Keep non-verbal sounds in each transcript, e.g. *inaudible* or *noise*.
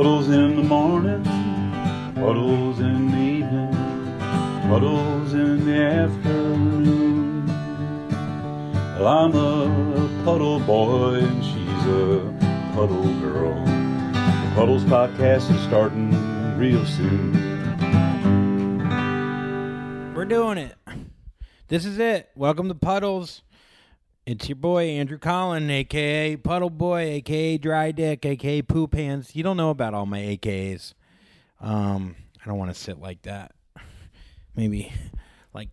Puddles in the morning, puddles in the evening, puddles in the afternoon. Well, I'm a puddle boy and she's a puddle girl. The Puddles podcast is starting real soon. We're doing it. This is it. Welcome to Puddles. It's your boy Andrew Collin, aka Puddle Boy, aka Dry Dick, aka Poop Hands. You don't know about all my AKAs. Um, I don't want to sit like that. Maybe like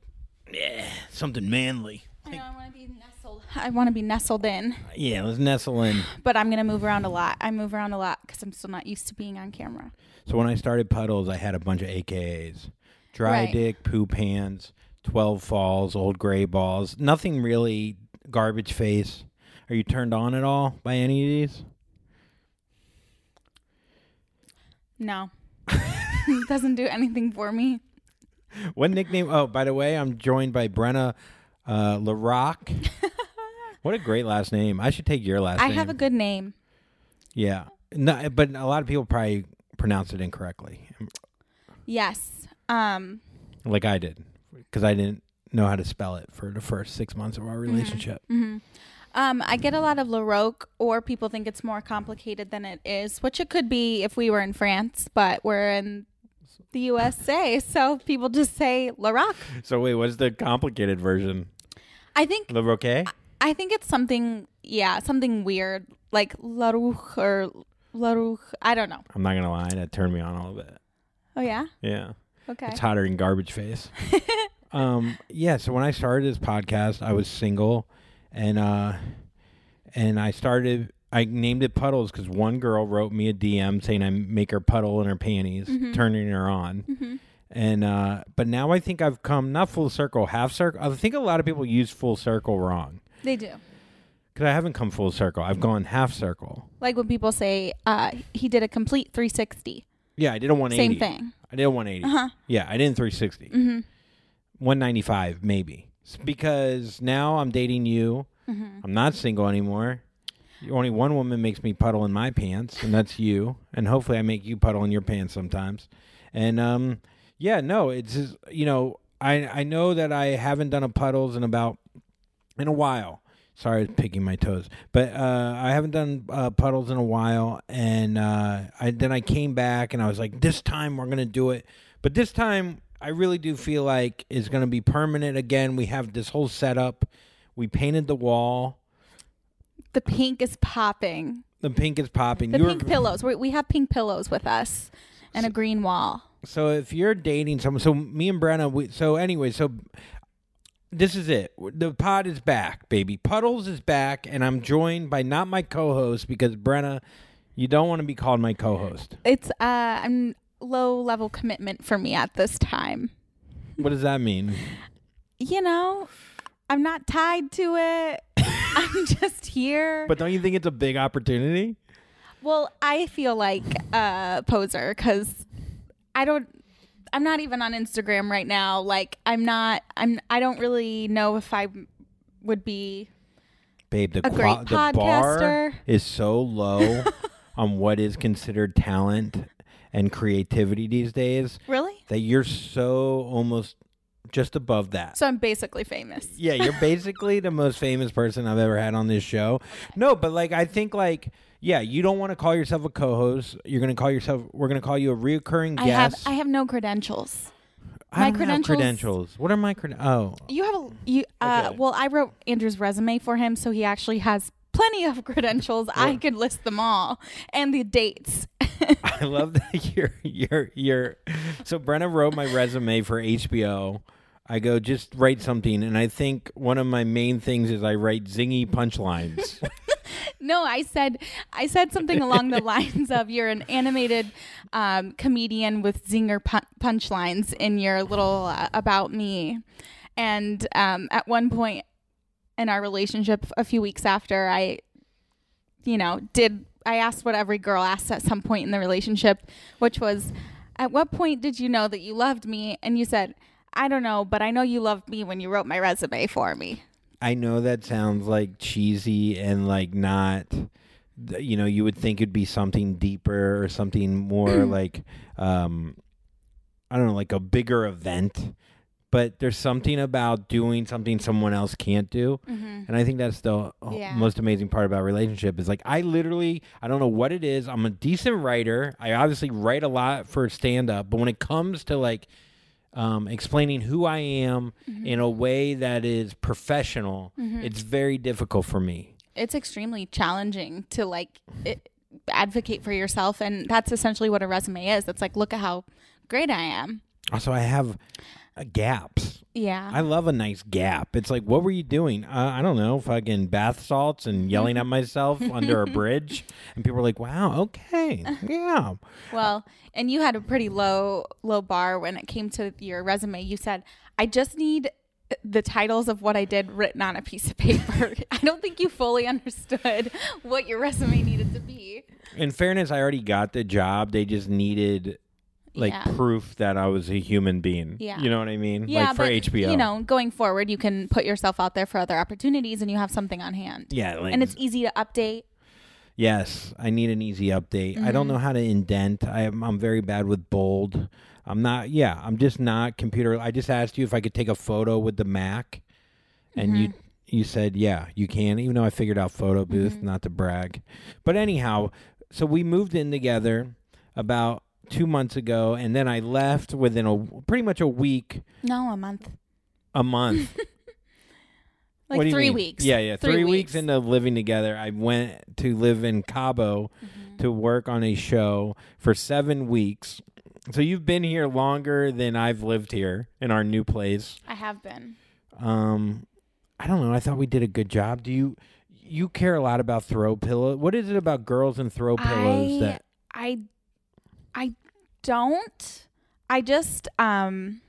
yeah, something manly. I know I want to be nestled. I want to be nestled in, Yeah, let's nestle in. but I'm gonna move around a lot. I move around a lot because I'm still not used to being on camera. So when I started Puddles, I had a bunch of AKAs. Dry Right. Dick, Poop Hands, 12 Falls, Old Gray Balls. Nothing really garbage face. Are you turned on at all by any of these? No, it *laughs* *laughs* doesn't do anything for me. What nickname? Oh, by the way, I'm joined by Brenna uh, LaRock. *laughs* what a great last name. I should take your last I name. I have a good name. yeah. No, but a lot of people probably pronounce it incorrectly, Yes. Um. like I did, because I didn't know how to spell it for the first six months of our relationship. Um. I get a lot of LaRoque, or people think it's more complicated than it is, which it could be if we were in France, but we're in the USA, *laughs* so people just say LaRoque. So wait, what's the complicated version? I think Le Roquet? I think it's something, yeah, something weird like LaRouche or LaRouche. I don't know. I'm not gonna lie, that turned me on a little bit. Oh yeah. Yeah, Okay. it's hotter than garbage face. *laughs* um, yeah. So when I started this podcast, I was single, and uh, and I started. I named it Puddles because one girl wrote me a DM saying I make her puddle in her panties, turning her on. And uh, but now I think I've come not full circle, half circle. I think a lot of people use full circle wrong They do. because I haven't come full circle. I've gone half circle. Like when people say uh, he did a complete 360. Yeah, I did a 180. Same thing. I did a 180. Uh-huh. Yeah, I did a 360. Mm-hmm. 195 maybe. Because now I'm dating you. Mm-hmm. I'm not single anymore. Only one woman makes me puddle in my pants, and that's you. And hopefully, I make you puddle in your pants sometimes. And um, yeah, no, it's just you know, I I know that I haven't done a puddles in about in a while. Sorry, I was picking my toes, but uh, I haven't done uh, puddles in a while. And uh, I then I came back and I was like, this time we're gonna do it. But this time, I really do feel like it's gonna be permanent again. We have this whole setup. We painted the wall. The pink is popping. The pink is popping. The You were- pink pillows. We, we have pink pillows with us and a green wall. So if you're dating someone, so me and Brenna, we, so anyway, so this is it. The pod is back, baby. Puddles is back, and I'm joined by not my co-host because Brenna, you don't want to be called my co-host. It's uh, I'm low level commitment for me at this time. What does that mean? You know, I'm not tied to it. *laughs* I'm just here. But don't you think it's a big opportunity? Well, I feel like a poser because I don't. I'm not even on Instagram right now. Like I'm not. I'm. I don't really know if I would be. Babe, the, A great the bar is so low *laughs* on what is considered talent and creativity these days Really? that you're so almost just above that. So I'm basically famous. Yeah, you're *laughs* basically the most famous person I've ever had on this show. No, but like I think like yeah, you don't want to call yourself a co-host. You're gonna call yourself. We're gonna call you a reoccurring guest. I have. I have no credentials. I my credentials- credentials. What are my credentials? Oh, You have a. You. Uh, Okay. Well, I wrote Andrew's resume for him, so he actually has plenty of credentials. I could list them all and the dates. *laughs* I love that you're you're you're. So Brenna wrote my resume for HBO. I go just write something, and I think one of my main things is I write zingy punchlines. *laughs* No, I said I said something along the *laughs* lines of you're an animated um, comedian with zinger pun- punchlines in your little uh, about me, and um, at one point in our relationship, a few weeks after, I, you know, did I asked what every girl asks at some point in the relationship, which was, at what point did you know that you loved me? And you said, I don't know, but I know you loved me when you wrote my resume for me. I know that sounds like cheesy and like not you know you would think it'd be something deeper or something more *clears throat* like um I don't know like a bigger event but there's something about doing something someone else can't do hmm and I think that's the uh, Yeah. most amazing part about relationship is like I literally I don't know what it is. I'm a decent writer. I obviously write a lot for stand up, but when it comes to like um, explaining who I am in a way that is professional, it's very difficult for me. It's extremely challenging to like it, advocate for yourself, and that's essentially what a resume is. It's like, look at how great I am. Also, I have gaps. Yeah. I love a nice gap. It's like, what were you doing? Uh, I don't know, fucking bath salts and yelling at myself under a *laughs* bridge. And people are like, wow, okay, yeah. Well, and you had a pretty low low bar when it came to your resume. You said, "I just need the titles of what I did written on a piece of paper." *laughs* I don't think you fully understood what your resume needed to be. In fairness, I already got the job. They just needed like Yeah. proof that I was a human being. Yeah. You know what I mean? Yeah, like for but HBO. you know, going forward, you can put yourself out there for other opportunities, and you have something on hand. Yeah, like And it's easy to update. yes, I need an easy update. I Mm-hmm. don't know how to indent. I am I'm very bad with bold. I'm not yeah, I'm just not computer. I just asked you if I could take a photo with the Mac and you Mm-hmm. you said yeah, you can even though I figured out photo booth, Mm-hmm. not to brag. But anyhow, so we moved in together about 2 months ago and then I left within a pretty much a week, No, a month, a month. like *laughs* What do you three mean? weeks. Yeah, yeah. Three, Three weeks. weeks. into living together, I went to live in Cabo Mm-hmm. to work on a show for seven weeks. So you've been here longer than I've lived here in our new place. I have been. Um, I don't know. I thought we did a good job. Do you? You care a lot about throw pillow. What is it about girls and throw pillows I, that? I I don't. I just um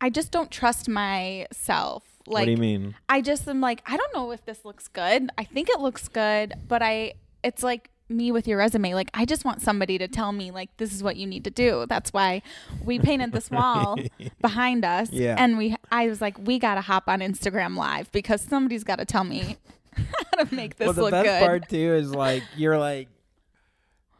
I just don't trust myself. Like what do you mean? I just am like I don't know if this looks good. I think it looks good, but I it's like me with your resume. Like I just want somebody to tell me like this is what you need to do. That's why we painted this wall *laughs* behind us. Yeah. And we I was like we got to hop on Instagram live because somebody's got to tell me *laughs* how to make this well, the look best good. part too is like you're like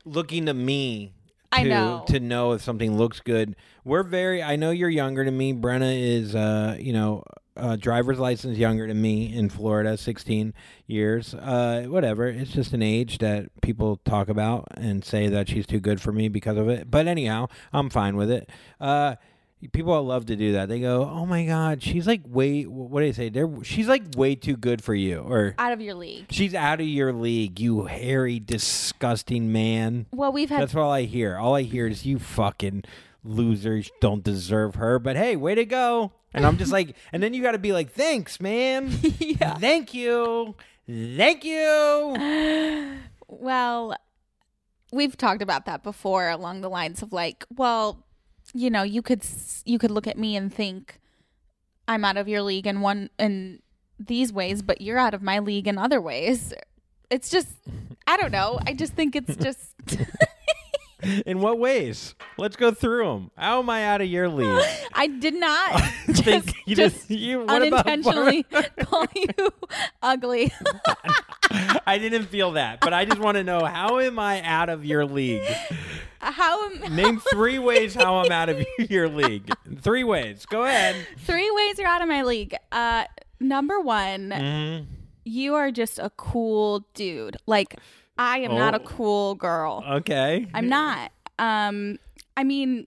looking to me to, I know. to know if something looks good. We're very. I know you're younger than me. Brenna is, uh, you know, uh, driver's license younger than me in Florida, 16 years. Uh, whatever. It's just an age that people talk about and say that she's too good for me because of it. But anyhow, I'm fine with it. Uh, people love to do that. They go, "Oh my God, she's like way. What do they say? They're she's like way too good for you." Or out of your league. She's out of your league, you hairy, disgusting man. Well, we've had That's all I hear. All I hear is you fucking losers don't deserve her. But hey, way to go. And I'm just like, and then you got to be like, thanks, man. *laughs* Yeah. Thank you. Thank you. Well, we've talked about that before along the lines of like, well, you know, you could you could look at me and think I'm out of your league in one in these ways, but you're out of my league in other ways. It's just I don't know. I just think it's just *laughs* In what ways? Let's go through them. How am I out of your league? *laughs* I did not *laughs* Think you just just, you what about- unintentionally *laughs* call you ugly. I didn't feel that, but I just want to know how am I out of your league? How am Name three ways how I'm out of your league. Three ways. Go ahead. three ways you're out of my league? Uh number 1, Mm-hmm. you are just a cool dude. Like I am not a Oh. cool girl. Okay. I'm not. Um I mean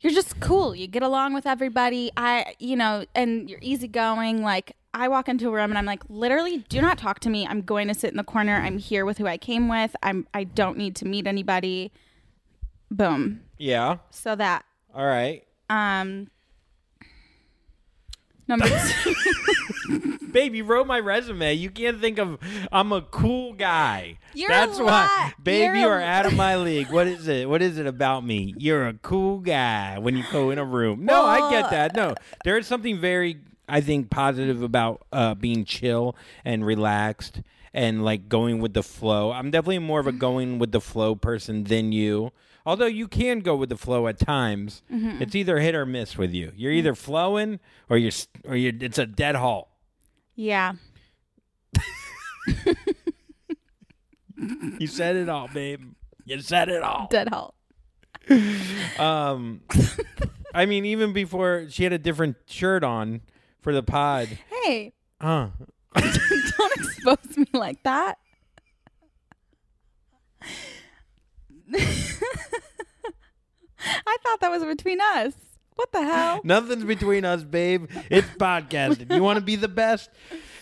you're just cool. You get along with everybody. I you know, and you're easygoing like I walk into a room and I'm like, literally, do not talk to me. I'm going to sit in the corner. I'm here with who I came with. I'm I don't need to meet anybody. Boom. Yeah. So that All right. um number two. *laughs* *laughs* Babe, you wrote my resume. You can't think of I'm a cool guy. You're That's a why. lot. Babe, You're you a- are out of my league. What is it? What is it about me? You're a cool guy when you go in a room. No, I get that. No. There is something very I think positive about uh, being chill and relaxed and like going with the flow. I'm definitely more of a going with the flow person than you. Although you can go with the flow at times, Mm-hmm. it's either hit or miss with you. You're either flowing or you're or you're it's a dead halt. Yeah. *laughs* you said it all, babe. You said it all. Dead halt. Um, I mean, even before she had a different shirt on for the pod. Hey, Huh. *laughs* don't expose me like that. I thought that was between us. What the hell? Nothing's between us, babe. It's *laughs* podcasting. You want to be the best?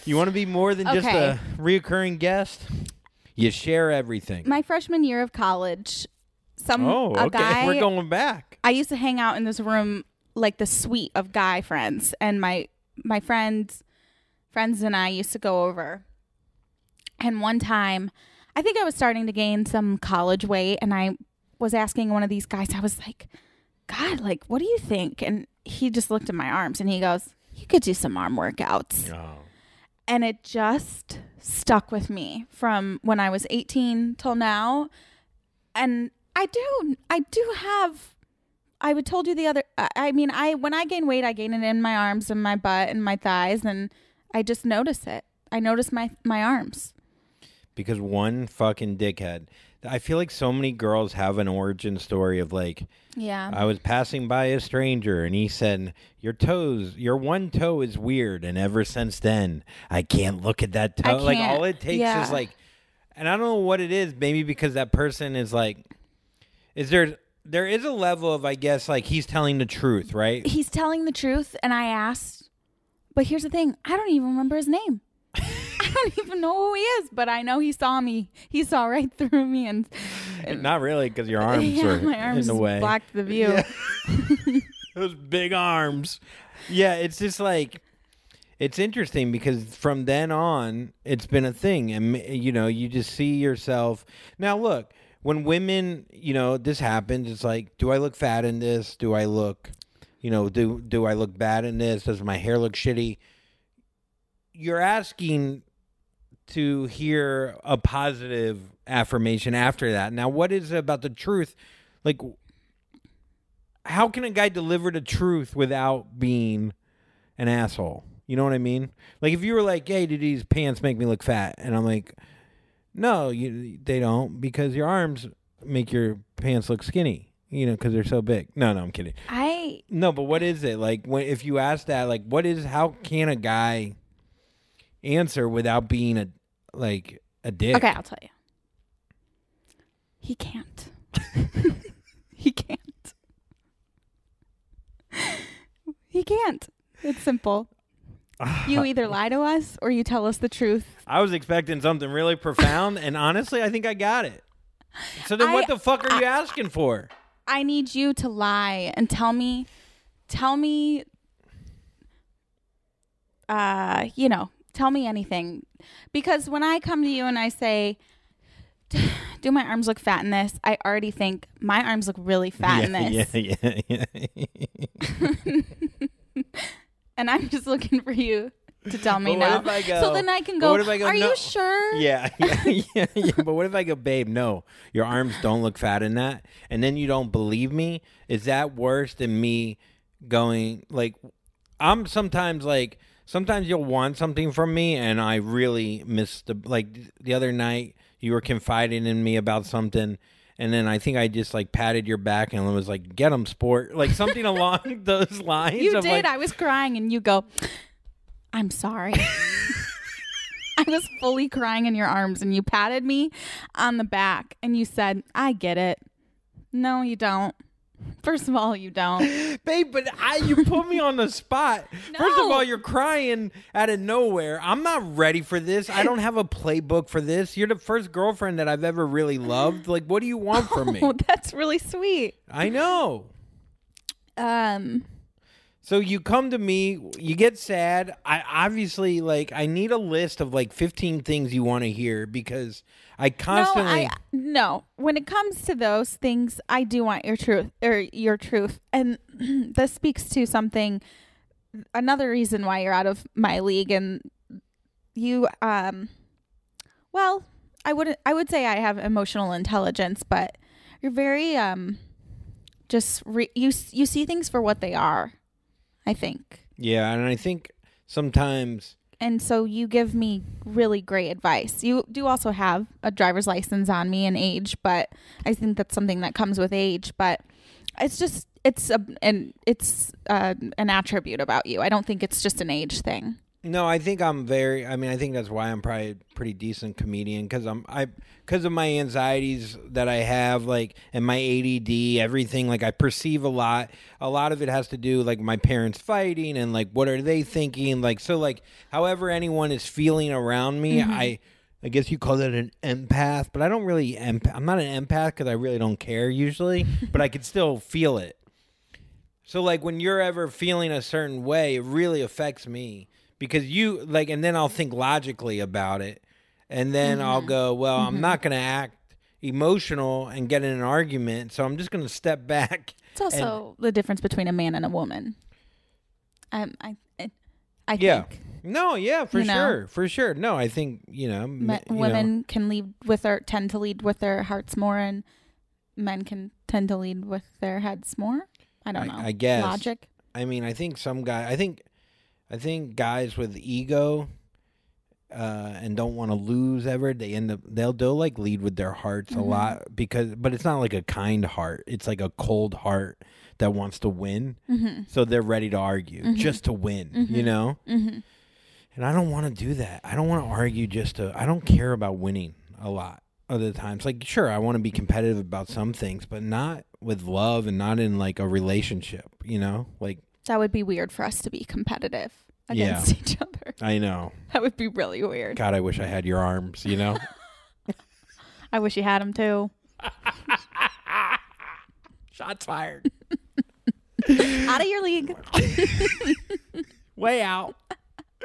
You want to be more than just Okay. a reoccurring guest? You share everything. My freshman year of college, some oh, a okay. guy We're going back. I used to hang out in this room like the suite of guy friends and my my friends friends and I used to go over. And one time, I think I was starting to gain some college weight and I was asking one of these guys I was like, "God, like what do you think?" And he just looked at my arms and he goes, "You could do some arm workouts." Oh. and it just stuck with me from when I was 18 till now. And I do, I do have. I would told you the other. I- I mean, I when I gain weight, I gain it in my arms and my butt and my thighs, and I just notice it. I notice my my arms. Because one fucking dickhead. I feel like so many girls have an origin story of like, Yeah. I was passing by a stranger and he said, Your toes, your one toe is weird. And ever since then, I can't look at that toe. Like, all it takes Yeah. is like, and I don't know what it is. Maybe because that person is like, is there, there is a level of, I guess, like he's telling the truth, right? He's telling the truth, and I asked, but here's the thing: I don't even remember his name. *laughs* I don't even know who he is, but I know he saw me. He saw right through me, and Not really, because your arms yeah, are my arms in the way. blocked the view. *laughs* Those big arms. Yeah, it's just like it's interesting because from then on, it's been a thing, and you know, you just see yourself. Now, look, when women, you know, this happens, it's like, do I look fat in this? Do I look, you know, do do I look bad in this? Does my hair look shitty? You're asking to hear a positive affirmation after that. Now, what is it about the truth? Like, how can a guy deliver the truth without being an asshole? You know what I mean? Like if you were like, "Hey, did these pants make me look fat?" and I'm like, "No, you, they don't, because your arms make your pants look skinny." You know, because they're so big. No, no, I'm kidding. I No, but what is it like? When if you ask that, like, what is? How can a guy answer without being a like a dick? okay, I'll tell you. He can't. *laughs* he can't. He can't. It's simple. *sighs* You either lie to us or you tell us the truth. I was expecting something really profound, and honestly, I think I got it. So then, what the fuck are you asking for? I need you to lie and tell me, tell me, uh, you know, tell me anything. Because when I come to you and I say, do my arms look fat in this? I already think my arms look really fat in this. yeah, yeah, yeah. *laughs* And I'm just looking for you to tell me no. go- so then I can go, what if I go, are no? you sure? yeah, *laughs* yeah, *laughs* yeah, yeah. But what if I go, babe? No, your arms don't look fat in that, and then you don't believe me? Is that worse than me going like? I'm sometimes like sometimes you'll want something from me, and I really miss the like the other night you were confiding in me about something. And then I think I just like patted your back and was like, "Get him, sport!" *laughs* Like something along *laughs* those lines. You did. Like, I was crying, and you go, I'm sorry. *laughs* I was fully crying in your arms, and you patted me on the back, and you said, I get it. No, you don't. *laughs* First of all, you don't. *laughs* Babe, but I you put me on the *laughs* spot. First of all, you're crying out of nowhere. I'm not ready for this. I don't have a playbook for this. You're the first girlfriend that I've ever really loved. Like, what do you want from me? Oh, that's really sweet. I know. Um, So you come to me, you get sad. I obviously like I need a list of like 15 things you want to hear because I constantly no, I no. When it comes to those things, I do want your truth or your truth, and *clears throat* this speaks to something. Another reason why you're out of my league, and you, um, well, I wouldn't. I would say I have emotional intelligence, but you're very um, just re- you you see things for what they are. I think. Yeah, and I think sometimes and so you give me really great advice. You do also have a driver's license on me and age, but I think that's something that comes with age. But it's just it's a and it's uh, an attribute about you. I don't think it's just an age thing. No, I think I'm very. I mean, I think that's why I'm probably a pretty decent comedian because I'm I because of my anxieties that I have, like, and my ADD, everything. Like, I perceive a lot. A lot of it has to do like my parents fighting and like what are they thinking. Like, so like however anyone is feeling around me, mm-hmm. I. I guess you call it an empath, but I don't really. Empath. I'm not an empath because I really don't care usually, *laughs* but I can still feel it. So like when you're ever feeling a certain way, it really affects me because you like and then I'll think logically about it and then I'll go, well, I'm not going to act emotional and get in an argument, so I'm just going to step back. It's also the difference between a man and a woman. Um, I, I, I Yeah. think No, yeah, for You know? sure. For sure. No, I think, you know, you know, women can lead with their tend to lead with their hearts more, and men can tend to lead with their heads more. I don't I- know. I guess. logic. I mean, I think some guy I think I think guys with ego uh, and don't want to lose ever, they end up they'll they'll like lead with their hearts Mm-hmm. a lot because but it's not like a kind heart. It's like a cold heart that wants to win. Mm-hmm. So they're ready to argue just to win, you know? Mm-hmm. And I don't want to do that. I don't want to argue just to I don't care about winning a lot other times. Like sure, I want to be competitive about some things, but not with love and not in like a relationship, you know? Like That would be weird for us to be competitive Yeah. against *laughs* each other. I know. That would be really weird. God, I wish I had your arms, you know? *laughs* *laughs* I wish you had them too. Shots fired. Out of your league. Way out.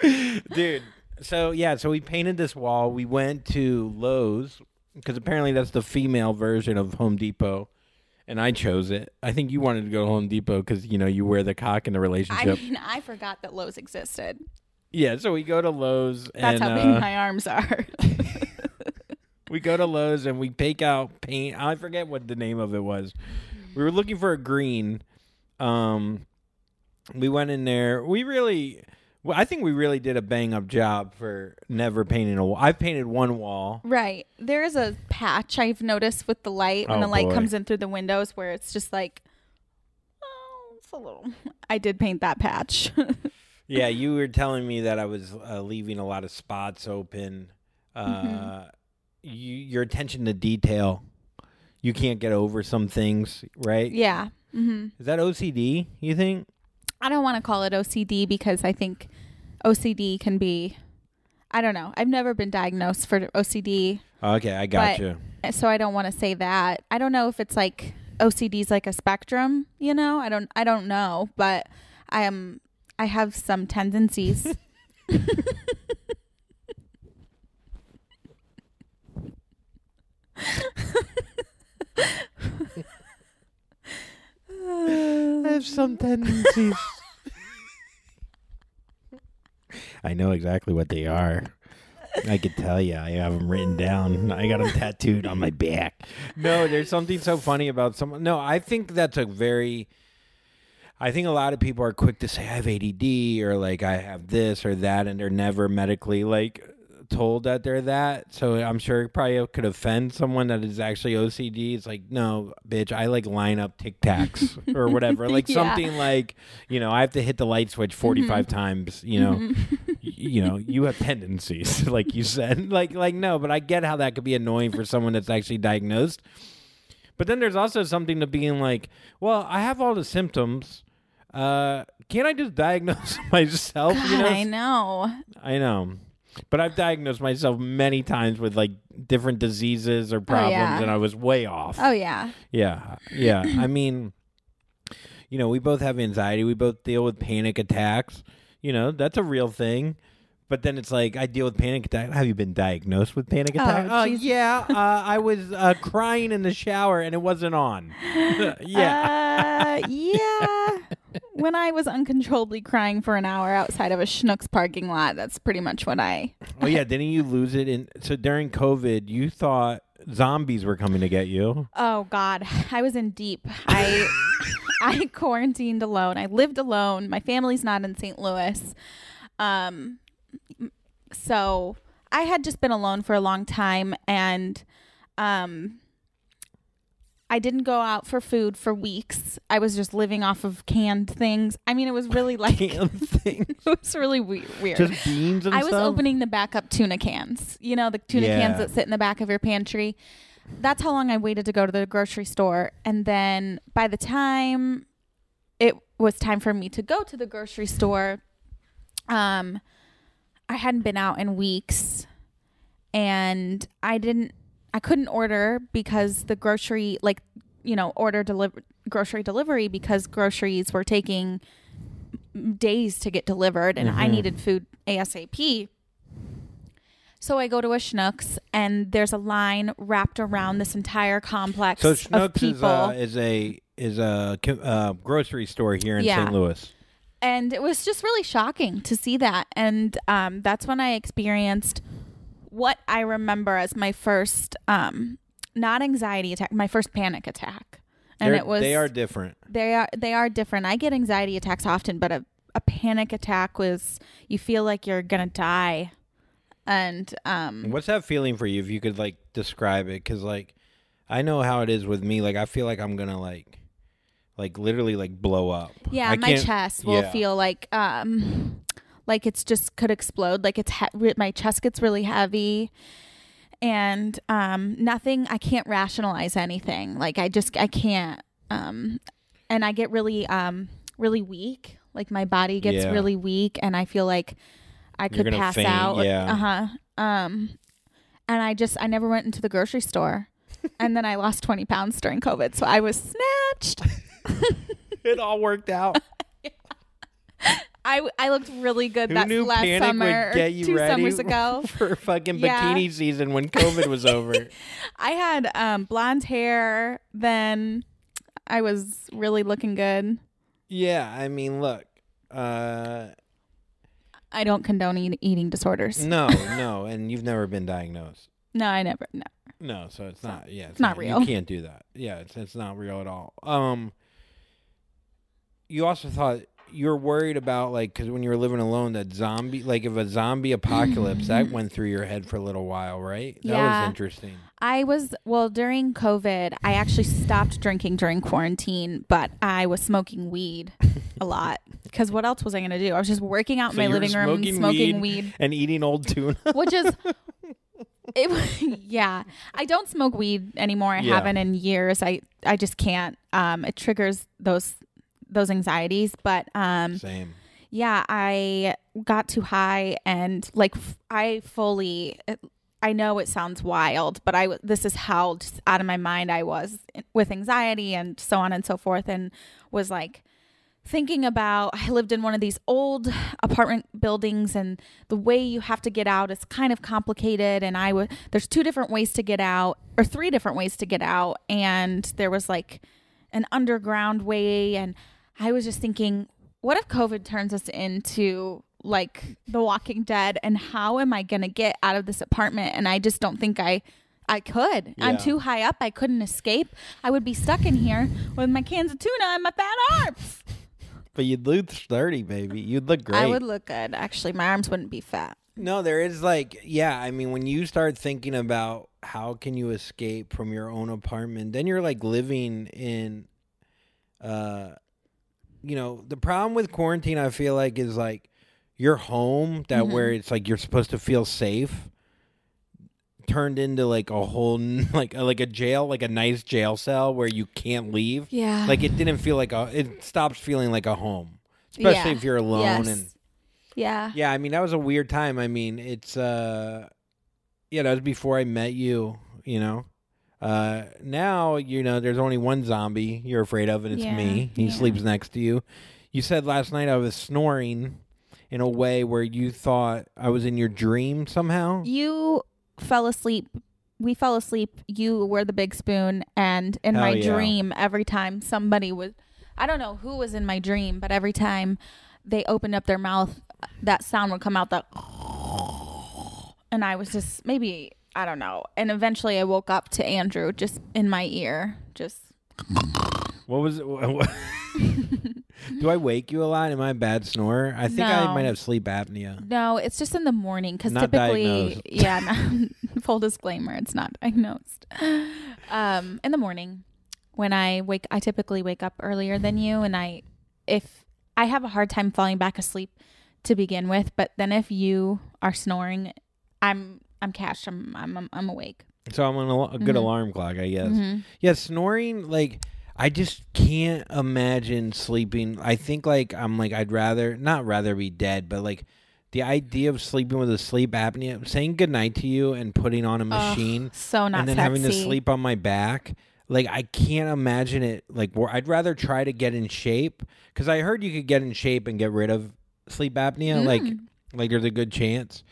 Dude. So, yeah, so we painted this wall. We went to Lowe's because apparently that's the female version of Home Depot. And I chose it. I think you wanted to go to Home Depot because, you know, you wear the cock in the relationship. I relationship. mean, I forgot that Lowe's existed. yeah, so we go to Lowe's That's and how big uh, my arms are. *laughs* we go to Lowe's and we pick out paint. I forget what the name of it was. We were looking for a green. Um, we went in there. We really, well, I think we really did a bang up job for never painting a wall. I've painted one wall. right. There is a patch I've noticed with the light when Oh, the light boy. comes in through the windows where it's just like, oh, it's a little. I did paint that patch. *laughs* Yeah, you were telling me that I was uh, leaving a lot of spots open. Uh, Mm-hmm. you, your attention to detail. You can't get over some things, right? yeah. Mm-hmm. Is that OCD? You think? I don't want to call it OCD because I think OCD can be. I don't know. I've never been diagnosed for OCD, Okay, I got you. so I don't want to say that. I don't know if it's like OCD is like a spectrum. You know, I don't. I don't know, but I am. I have some tendencies. *laughs* *laughs* I have some tendencies. I know exactly what they are. I could tell you. I have them written down. I got them tattooed on my back. No, there's something so funny about someone. No, I think that's a very. I think a lot of people are quick to say I have ADD or like I have this or that, and they're never medically like told that they're that. So I'm sure it probably could offend someone that is actually OCD. It's like, no, bitch, I like line up Tic Tacs or whatever. Like *laughs* Yeah. something like, you know, I have to hit the light switch 45 mm-hmm. times, you know. Y- you know, you have tendencies, *laughs* like you said. *laughs* Like like no, but I get how that could be annoying for someone that's actually diagnosed. But then there's also something to being like, well, I have all the symptoms. Uh, can't I just diagnose *laughs* myself? you know, I know. I know. But I've diagnosed myself many times with like different diseases or problems, yeah. and I was way off. Oh yeah. Yeah, yeah. I mean, you know, we both have anxiety. We both deal with panic attacks. You know, that's a real thing. But then it's like I deal with panic attack. Have you been diagnosed with panic attack? Oh, Oh, Jesus. yeah. Uh, I was uh, crying in the shower and it wasn't on. *laughs* yeah. Uh, yeah. when I was uncontrollably crying for an hour outside of a Schnucks parking lot, that's pretty much what I. *laughs* oh yeah. Didn't you lose it? In so during COVID, you thought zombies were coming to get you. Oh God, I was in deep. I *laughs* I quarantined alone. I lived alone. My family's not in St. Louis. Um, so I had just been alone for a long time and um I didn't go out for food for weeks. I was just living off of canned things. I mean, it was really like *laughs* Damn thing. *laughs* it was really we- weird. Just beans and I was stuff? opening the backup tuna cans. You know, the tuna Yeah. cans that sit in the back of your pantry. That's how long I waited to go to the grocery store. And then by the time it was time for me to go to the grocery store, um, I hadn't been out in weeks and I didn't I couldn't order because the grocery like you know order deliver grocery delivery because groceries were taking days to get delivered and I Mhm. needed food ASAP. So I go to a Schnucks and there's a line wrapped around this entire complex So of Schnucks is, people. is a is a co- uh, grocery store here in Yeah. St. Louis. And it was just really shocking to see that and um, that's when i experienced what i remember as my first um, not anxiety attack my first panic attack and They're- it was they are different. they are they are different i get anxiety attacks often but a, a panic attack was you feel like you're gonna die and um What's that feeling for you? If you could like describe it, because like I know how it is with me. Like I feel like I'm gonna like like literally like blow up. yeah I my chest will yeah. feel like um like it's just could explode like it's he- my chest gets really heavy and um nothing i can't rationalize anything like i just i can't um and i get really um really weak like my body gets Yeah. really weak and i feel like i could pass faint, out yeah. uh-huh um and i just i never went into the grocery store *laughs* and then i lost 20 pounds during covid so i was snatched *laughs* *laughs* it all worked out. *laughs* I, I looked really good Who that knew last panic summer, would get you two ready summers ago. *laughs* for fucking Yeah. bikini season when COVID was over? I had um, blonde hair. Then I was really looking good. yeah, I mean, look. Uh, I don't condone eat, eating disorders. no, no, and you've never been diagnosed. No, I never. No. No, so it's not. Yeah, it's, not real. You can't do that. Yeah, it's it's not real at all. Um, you also thought you were worried about like because when you were living alone, that zombie, like if a zombie apocalypse, that went through your head for a little while, right? That Yeah. was interesting. I was well during COVID. I actually stopped drinking during quarantine, but I was smoking weed a lot. *laughs* Because what else was I going to do? I was just working out in So my you were living room, smoking smoking weed. weed And eating old tuna. *laughs* which is *laughs* it yeah i don't smoke weed anymore i Yeah. haven't in years i i just can't um it triggers those those anxieties but um Same. yeah i got too high and like f- i fully i know it sounds wild but i this is how just out of my mind i was with anxiety and so on and so forth and was like thinking about I lived in one of these old apartment buildings and the way you have to get out is kind of complicated and I would there's two different ways to get out or three different ways to get out and there was like an underground way and I was just thinking what if covid turns us into like the walking dead and how am I going to get out of this apartment and I just don't think I I could. I'm too high up. I couldn't escape. I would be stuck in here with my cans of tuna and my fat arms. But you'd look sturdy, baby. You'd look great. I would look good. Actually, my arms wouldn't be fat. No, there is like, yeah. I mean, when you start thinking about how can you escape from your own apartment, then you're like living in, uh, you know, the problem with quarantine, I feel like, is like your home that where it's like you're supposed to feel safe turned into like a whole *laughs* like like a jail, like a nice jail cell where you can't leave. Yeah. Like it didn't feel like a. It stops feeling like a home, especially Yeah. if you're alone Yes. and. yeah. Yeah, I mean that was a weird time. I mean, it's uh yeah, that was before I met you, you know. Uh now, you know, there's only one zombie you're afraid of and it's Yeah, me. He yeah. sleeps next to you. You said last night I was snoring in a way where you thought I was in your dream somehow. You fell asleep. We fell asleep. You were the big spoon, and in Hell my yeah. dream, every time somebody was, I don't know who was in my dream, but every time they opened up their mouth, that sound would come out. The and I was just maybe I don't know. And eventually, I woke up to Andrew just in my ear, just What was it? What, *laughs* Do I wake you a lot? Am I a bad snorer? I think I might have sleep apnea. No, it's just in the morning because typically, diagnosed. *laughs* yeah. no- *laughs* full disclaimer, it's not diagnosed. Um, in the morning, when I wake, I typically wake up earlier than you, and I, if I have a hard time falling back asleep to begin with, but then if you are snoring, I'm I'm cashed. I'm I'm I'm awake. So I'm on a, a good Mhm. alarm clock, I guess. Mhm. Yeah, snoring like I just can't imagine sleeping. I think like I'm like I'd rather not rather be dead, but like the idea of sleeping with a sleep apnea, saying goodnight to you and putting on a machine So not and then sexy. having to sleep on my back. Like I can't imagine it. Like where I'd rather try to get in shape because I heard you could get in shape and get rid of sleep apnea. Like Mm. like there's a good chance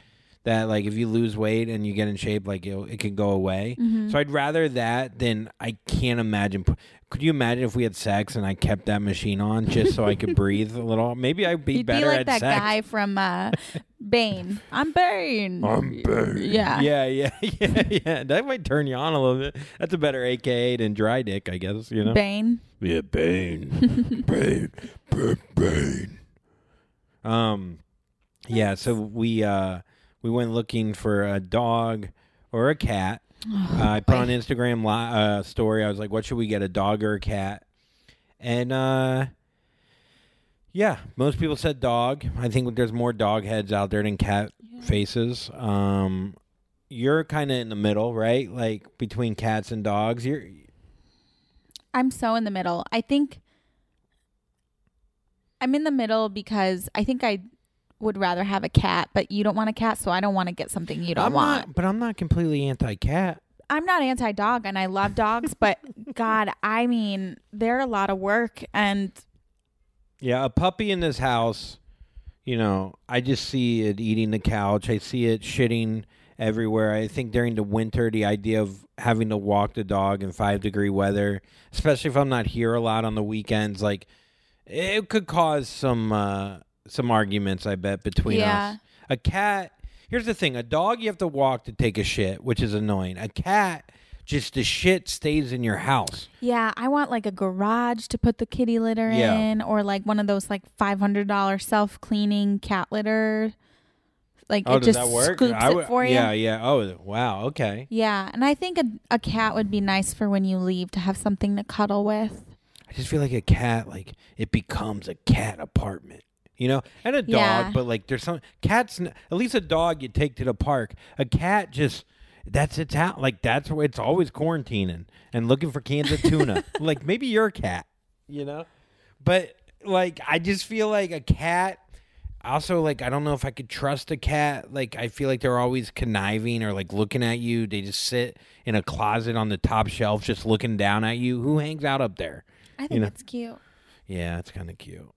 that like if you lose weight and you get in shape, like it it can go away. Mhm. So I'd rather that than I can't imagine. Could you imagine if we had sex and I kept that machine on just so I could *laughs* breathe a little? Maybe I'd be You'd better be like at that sex. guy from uh, Bane. I'm Bane. I'm Bane. Yeah. Yeah, yeah, *laughs* yeah, yeah. That might turn you on a little bit. That's a better AKA than dry dick, I guess. You know. Bane. Yeah, Bane. *laughs* Bane. Bane. Bane. Um, yeah. So we uh we went looking for a dog or a cat. Uh, *sighs* I put on Instagram li- uh, story. I was like, "What should we get? A dog or a cat?" And uh, yeah, most people said dog. I think there's more dog heads out there than cat faces. Um, you're kind of in the middle, right? Like between cats and dogs. You're I'm so in the middle. I think I'm in the middle because I think I would rather have a cat, but you don't want a cat, so I don't want to get something you don't I'm want. not, but I'm not completely anti-cat. I'm not anti dog and I love dogs, but *laughs* God, I mean, they're a lot of work and Yeah, a puppy in this house, you know, I just see it eating the couch. I see it shitting everywhere. I think during the winter, the idea of having to walk the dog in five degree weather, especially if I'm not here a lot on the weekends, like it could cause some uh, some arguments. I bet between Yeah. us. A cat. Here's the thing: a dog you have to walk to take a shit, which is annoying. A cat. Just the shit stays in your house. yeah, I want like a garage to put the kitty litter Yeah. in or like one of those like $500 self cleaning cat litter. Like Oh, it just scoops it for you. Yeah, yeah. Oh, wow. Okay. Yeah, and I think a, a cat would be nice for when you leave to have something to cuddle with. I just feel like a cat, like it becomes a cat apartment, you know, and a dog. Yeah. But like, there's some cats. At least a dog you take to the park. A cat just that's its out. Like that's where it's always quarantining and looking for cans of tuna. *laughs* like maybe you're a cat, you know, but like I just feel like a cat. Also, like I don't know if I could trust a cat. Like I feel like they're always conniving or like looking at you. They just sit in a closet on the top shelf, just looking down at you. Who hangs out up there? I think know. it's cute. Yeah, it's kind of cute.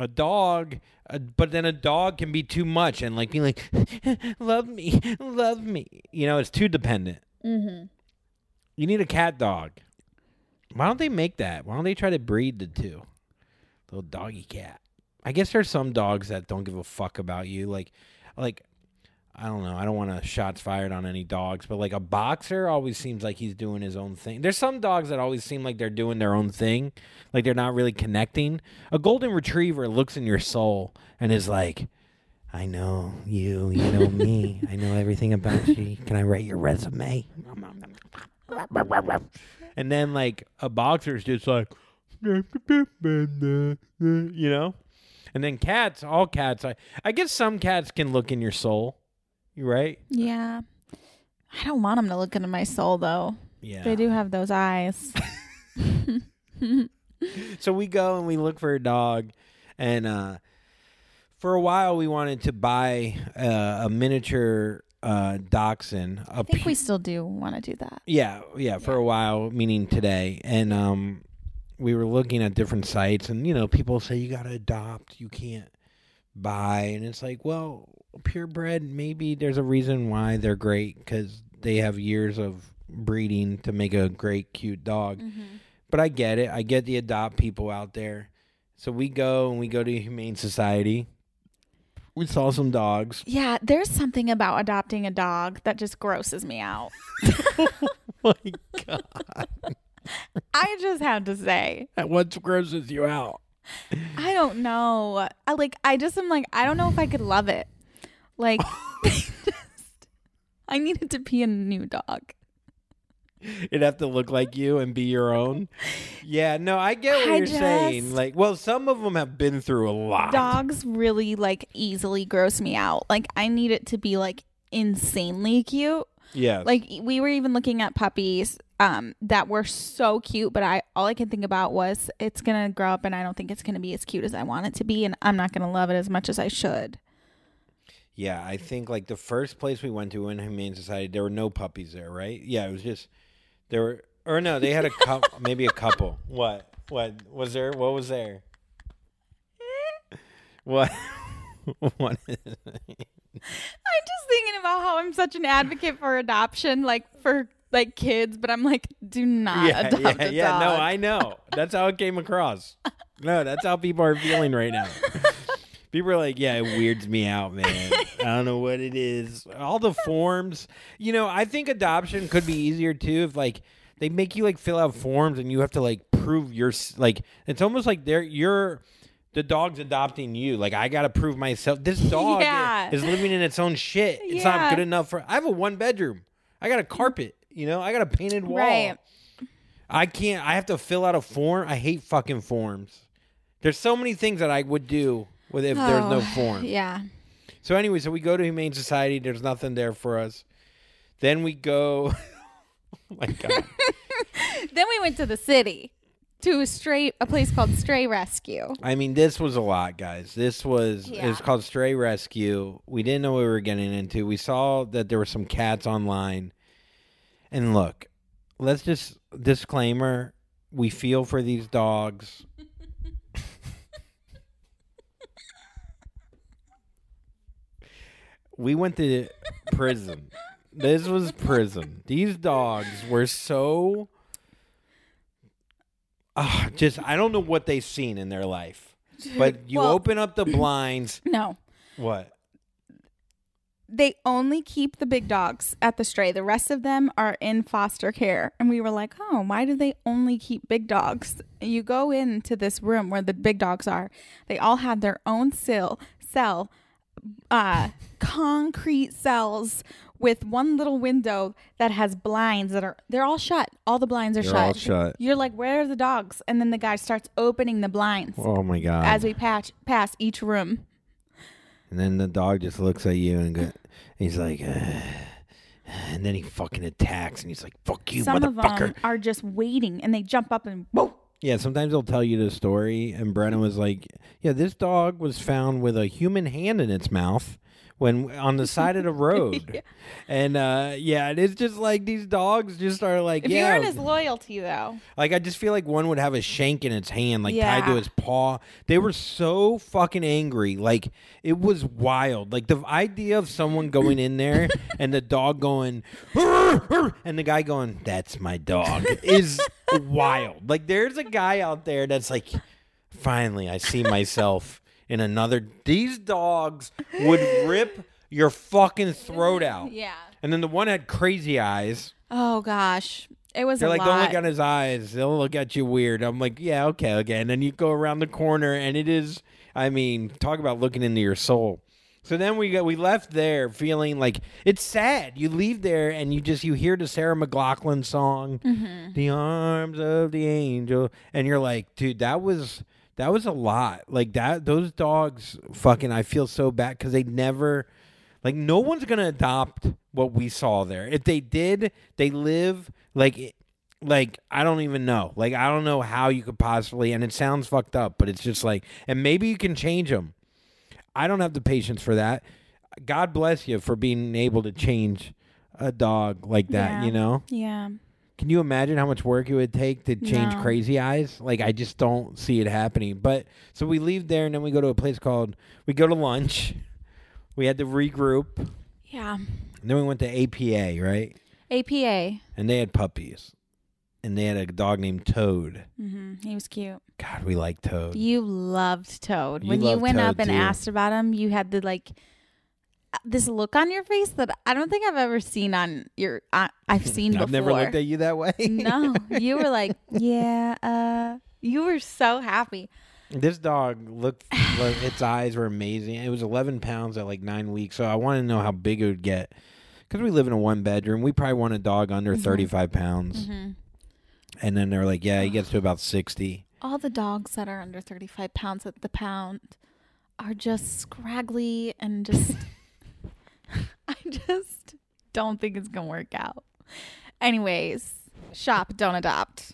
A dog, uh, but then a dog can be too much and like being like, *laughs* love me, love me. You know, it's too dependent. Mm-hmm. You need a cat dog. Why don't they make that? Why don't they try to breed the two? Little doggy cat. I guess there's some dogs that don't give a fuck about you. Like, like I don't know. I don't want to shots fired on any dogs, but like a boxer always seems like he's doing his own thing. There's some dogs that always seem like they're doing their own thing, like they're not really connecting. A golden retriever looks in your soul and is like, I know you, you know me, I know everything about you. Can I write your resume? And then like a boxer's just like, you know. And then cats, all cats. I, I guess some cats can look in your soul. You right? Yeah. I don't want them to look into my soul though. Yeah. They do have those eyes. *laughs* *laughs* So we go and we look for a dog, and uh, for a while we wanted to buy uh, a miniature uh, dachshund. I think we still do want to do that. Yeah, yeah, for a while, meaning today. And um we were looking at different sites and you know, people say you got to adopt, you can't buy and it's like, well, purebred maybe there's a reason why they're great cuz they have years of breeding to make a great cute dog. Mm-hmm. But I get it. I get the adopt people out there. So we go and we go to Humane Society. We saw some dogs. Yeah, there's something about adopting a dog that just grosses me out. *laughs* *laughs* Oh my god. I just have to say. What grosses you out? I don't know. I like I just am like I don't know if I could love it. Like *laughs* *laughs* just, I needed to be a new dog. It'd have to look like you and be your own. Yeah, no, I get what I you're saying. Like, well, some of them have been through a lot. Dogs really like easily gross me out. Like I need it to be like insanely cute. Yeah, Like we were even looking at puppies um that were so cute, but I all I can think about was it's going to grow up and I don't think it's going to be as cute as I want it to be and I'm not going to love it as much as I should. Yeah. I think like the first place we went to in Humane Society, there were no puppies there, right? Yeah, it was just there were, or no, they had a couple, *laughs* maybe a couple. What? What was there? What was there? What? *laughs* what? I'm just thinking about how I'm such an advocate for adoption, like for like kids, but I'm like, do not yeah, adopt yeah, a yeah. dog. No, I know. That's how it came across. No, that's how people are feeling right now. *laughs* People are like, yeah, it weirds me out, man. I don't know what it is. All the forms, you know, I think adoption could be easier too if like they make you like fill out forms and you have to like prove your like it's almost like they're you're the dog's adopting you. Like I got to prove myself. This *laughs* dog Yeah. is living in its own shit. It's not good enough for I have a one bedroom. I got a carpet, you know? I got a painted wall. Right. I can't. I have to fill out a form. I hate fucking forms. There's so many things that I would do with if there's no Oh, form. Yeah. So anyway, so we go to Humane Society. There's nothing there for us. Then we go. *laughs* oh my god. *laughs* Then we went to the city to a stray a place called Stray Rescue. I mean, this was a lot, guys. This was it was called Stray Rescue. We didn't know what we were getting into. We saw that there were some cats online. And look, let's just disclaimer: we feel for these dogs. We went to prison. This was prison. These dogs were so Ah, just I don't know what they've seen in their life. But you Well- open up the blinds. *laughs* No. What? They only keep the big dogs at the stray. The rest of them are in foster care. And we were like, oh, why do they only keep big dogs? You go into this room where the big dogs are. They all have their own cell, cell, uh, concrete cells with one little window that has blinds that are they're all shut. All the blinds are They're shut. all shut. You're like, where are the dogs? And then the guy starts opening the blinds Oh my god! as we patch pass each room. and then the dog just looks at you and go, he's like, "Uh," and then he fucking attacks and he's like, "Fuck you, Some of motherfucker!" them are just waiting and they jump up and whoa. Yeah, sometimes they'll tell you the story, and Brenna was like, "Yeah, this dog was found with a human hand in its mouth when on the side of the *laughs* road." And uh, yeah, it's just like these dogs just are like, If yeah, you earn his loyalty, though, Like I just feel like one would have a shank in its hand, like tied to Yeah. his paw. They were so fucking angry. Like it was wild. Like the idea of someone going in there *laughs* and the dog going *laughs* and the guy going, That's my dog is wild. Like there's a guy out there that's like, Finally I see myself in another these dogs would *laughs* rip your fucking throat out. yeah. And then the one had crazy eyes. Oh gosh, it was They're like, lot. don't look at his eyes. They'll look at you weird. I'm like, yeah, okay, okay. And then you go around the corner, and it is, I mean, talk about looking into your soul. So then we got we left there feeling like it's sad. You leave there and you just you hear the Sarah McLachlan song, Mm-hmm. "The Arms of the Angel," and you're like, dude, that was that was a lot. Like that, those dogs, fucking, I feel so bad because they never. Like no one's gonna adopt what we saw there. If they did, they live like like I don't even know. Like I don't know how you could possibly and it sounds fucked up, but it's just like and maybe you can change them. I don't have the patience for that. God bless you for being able to change a dog like that, Yeah. you know? Yeah. Can you imagine how much work it would take to change No. crazy eyes? Like I just don't see it happening. But so we leave there and then we go to a place called we go to lunch. *laughs* We had to regroup. Yeah. And then we went to APA, right? APA. And they had puppies. And they had a dog named Toad. Mm-hmm. He was cute. God, we like Toad. You loved Toad. You when you went up and too. asked about him, you had the like this look on your face that I don't think I've ever seen on your. Uh, I've *laughs* seen before. I've never looked at you that way. *laughs* no, you were like, *laughs* yeah. Uh, you were so happy. This dog looked, like, its eyes were amazing. It was 11 pounds at like nine weeks, so I wanted to know how big it would get. Because we live in a one bedroom, we probably want a dog under 35 pounds. Mm-hmm. And then they're like, yeah, he gets to about 60. All the dogs that are under 35 pounds at the pound are just scraggly and just. *laughs* I just don't think it's going to work out. Anyways, shop, don't adopt.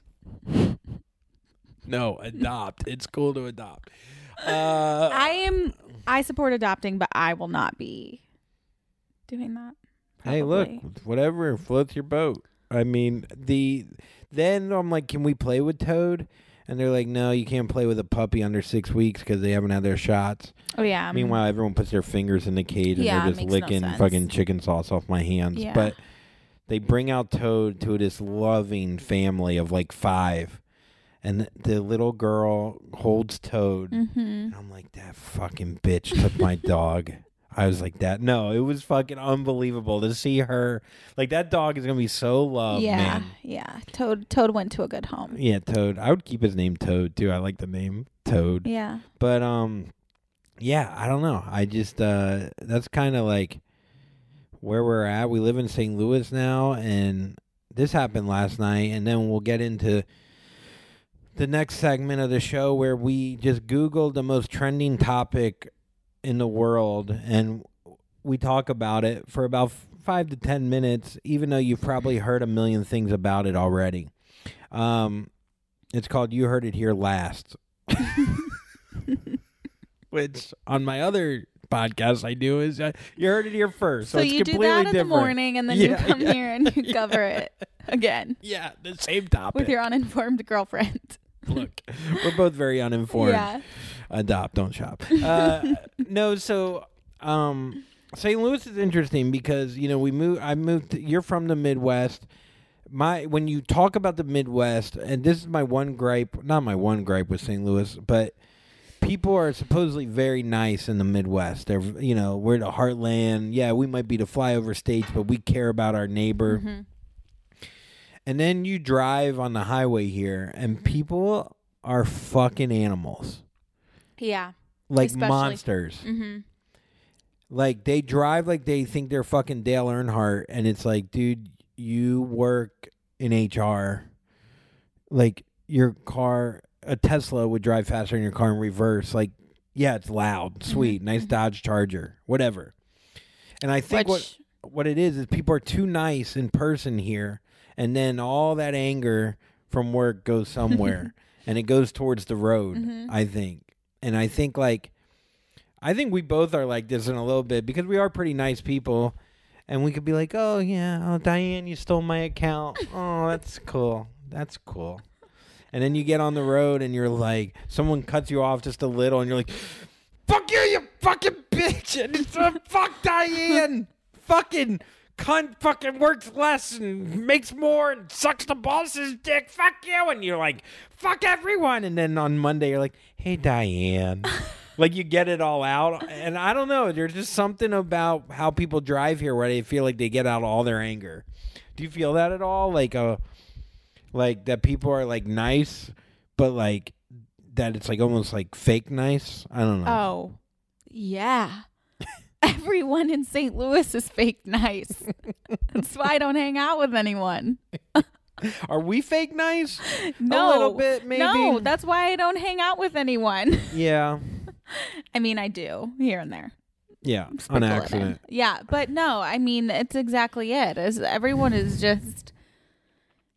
No, adopt. it's cool to adopt. *laughs* Uh, I am. I support adopting, but I will not be doing that. Hey, look, whatever floats your boat. I mean, the then I'm like, can we play with Toad? And they're like, no, you can't play with a puppy under six weeks because they haven't had their shots. Oh yeah. Meanwhile, everyone puts their fingers in the cage and Yeah, they're it just makes no licking sense. fucking chicken sauce off my hands. Yeah. But they bring out Toad to this loving family of like five. And the, the little girl holds Toad. Mm-hmm. And I'm like, that fucking bitch took my dog. *laughs* I was like that. No, it was fucking unbelievable to see her. Like that dog is gonna be so loved, yeah, man. yeah. Toad. Toad went to a good home. Yeah, Toad. I would keep his name Toad too. I like the name Toad. Yeah. But um, yeah, I don't know. I just uh, that's kind of like where we're at. We live in St. Louis now, and this happened last night, and then we'll get into the next segment of the show where we just Googled the most trending topic in the world, and we talk about it for about five to ten minutes, even though you've probably heard a million things about it already. Um, it's called "You Heard It Here Last." *laughs* which on my other podcast I do is uh, you heard it here first. So, So, it's you do completely that in different. the morning, and then you come yeah, *laughs* here and you cover it again Yeah, the same topic. with your uninformed *laughs* girlfriend. Look, we're both very uninformed. Yeah. Adopt, don't shop. *laughs* Uh, no, so um, St. Louis is interesting because you know we moved. I moved. To, you're from the Midwest. My when you talk about the Midwest, and this is my one gripe. Not my one gripe with St. Louis, but people are supposedly very nice in the Midwest. They're you know we're the heartland. Yeah, we might be the flyover states, but we care about our neighbor. Mm-hmm. And then you drive on the highway here, and people are fucking animals, Yeah. like Especially- monsters. Mm-hmm. Like they drive like they think they're fucking Dale Earnhardt, and it's like, dude, you work in HR. Like your car, a Tesla would drive faster than your car in reverse. Like, yeah, it's loud, sweet, nice Dodge Charger, whatever. And I think Which, what what it is is people are too nice in person here, and then all that anger from work goes somewhere, *laughs* and it goes towards the road. Mhm. I think, and I think like, I think we both are like this in a little bit because we are pretty nice people, and we could be like, oh yeah, oh Diane, you stole my account. oh, that's cool. That's cool. And then you get on the road and you're like, someone cuts you off just a little, and you're like, "Fuck you, you fucking bitch!" And it's uh, fuck Diane, fucking cunt, fucking works less and makes more and sucks the boss's dick. Fuck you, and you're like, "Fuck everyone." And then on Monday, you're like, "Hey, Diane." *laughs* like you get it all out, and I don't know. There's just something about how people drive here where they feel like they get out all their anger. Do you feel that at all? Like uh like that people are like nice, but like that it's like almost like fake nice. I don't know. oh, yeah. Everyone in St. Louis is fake nice. *laughs* That's why I don't hang out with anyone. *laughs* Are we fake nice? No, little bit, maybe. No, that's why I don't hang out with anyone. *laughs* Yeah. I mean, I do here and there. Yeah. On Sprinkle it in. accident. Yeah, but no, I mean it's exactly it. Is everyone is just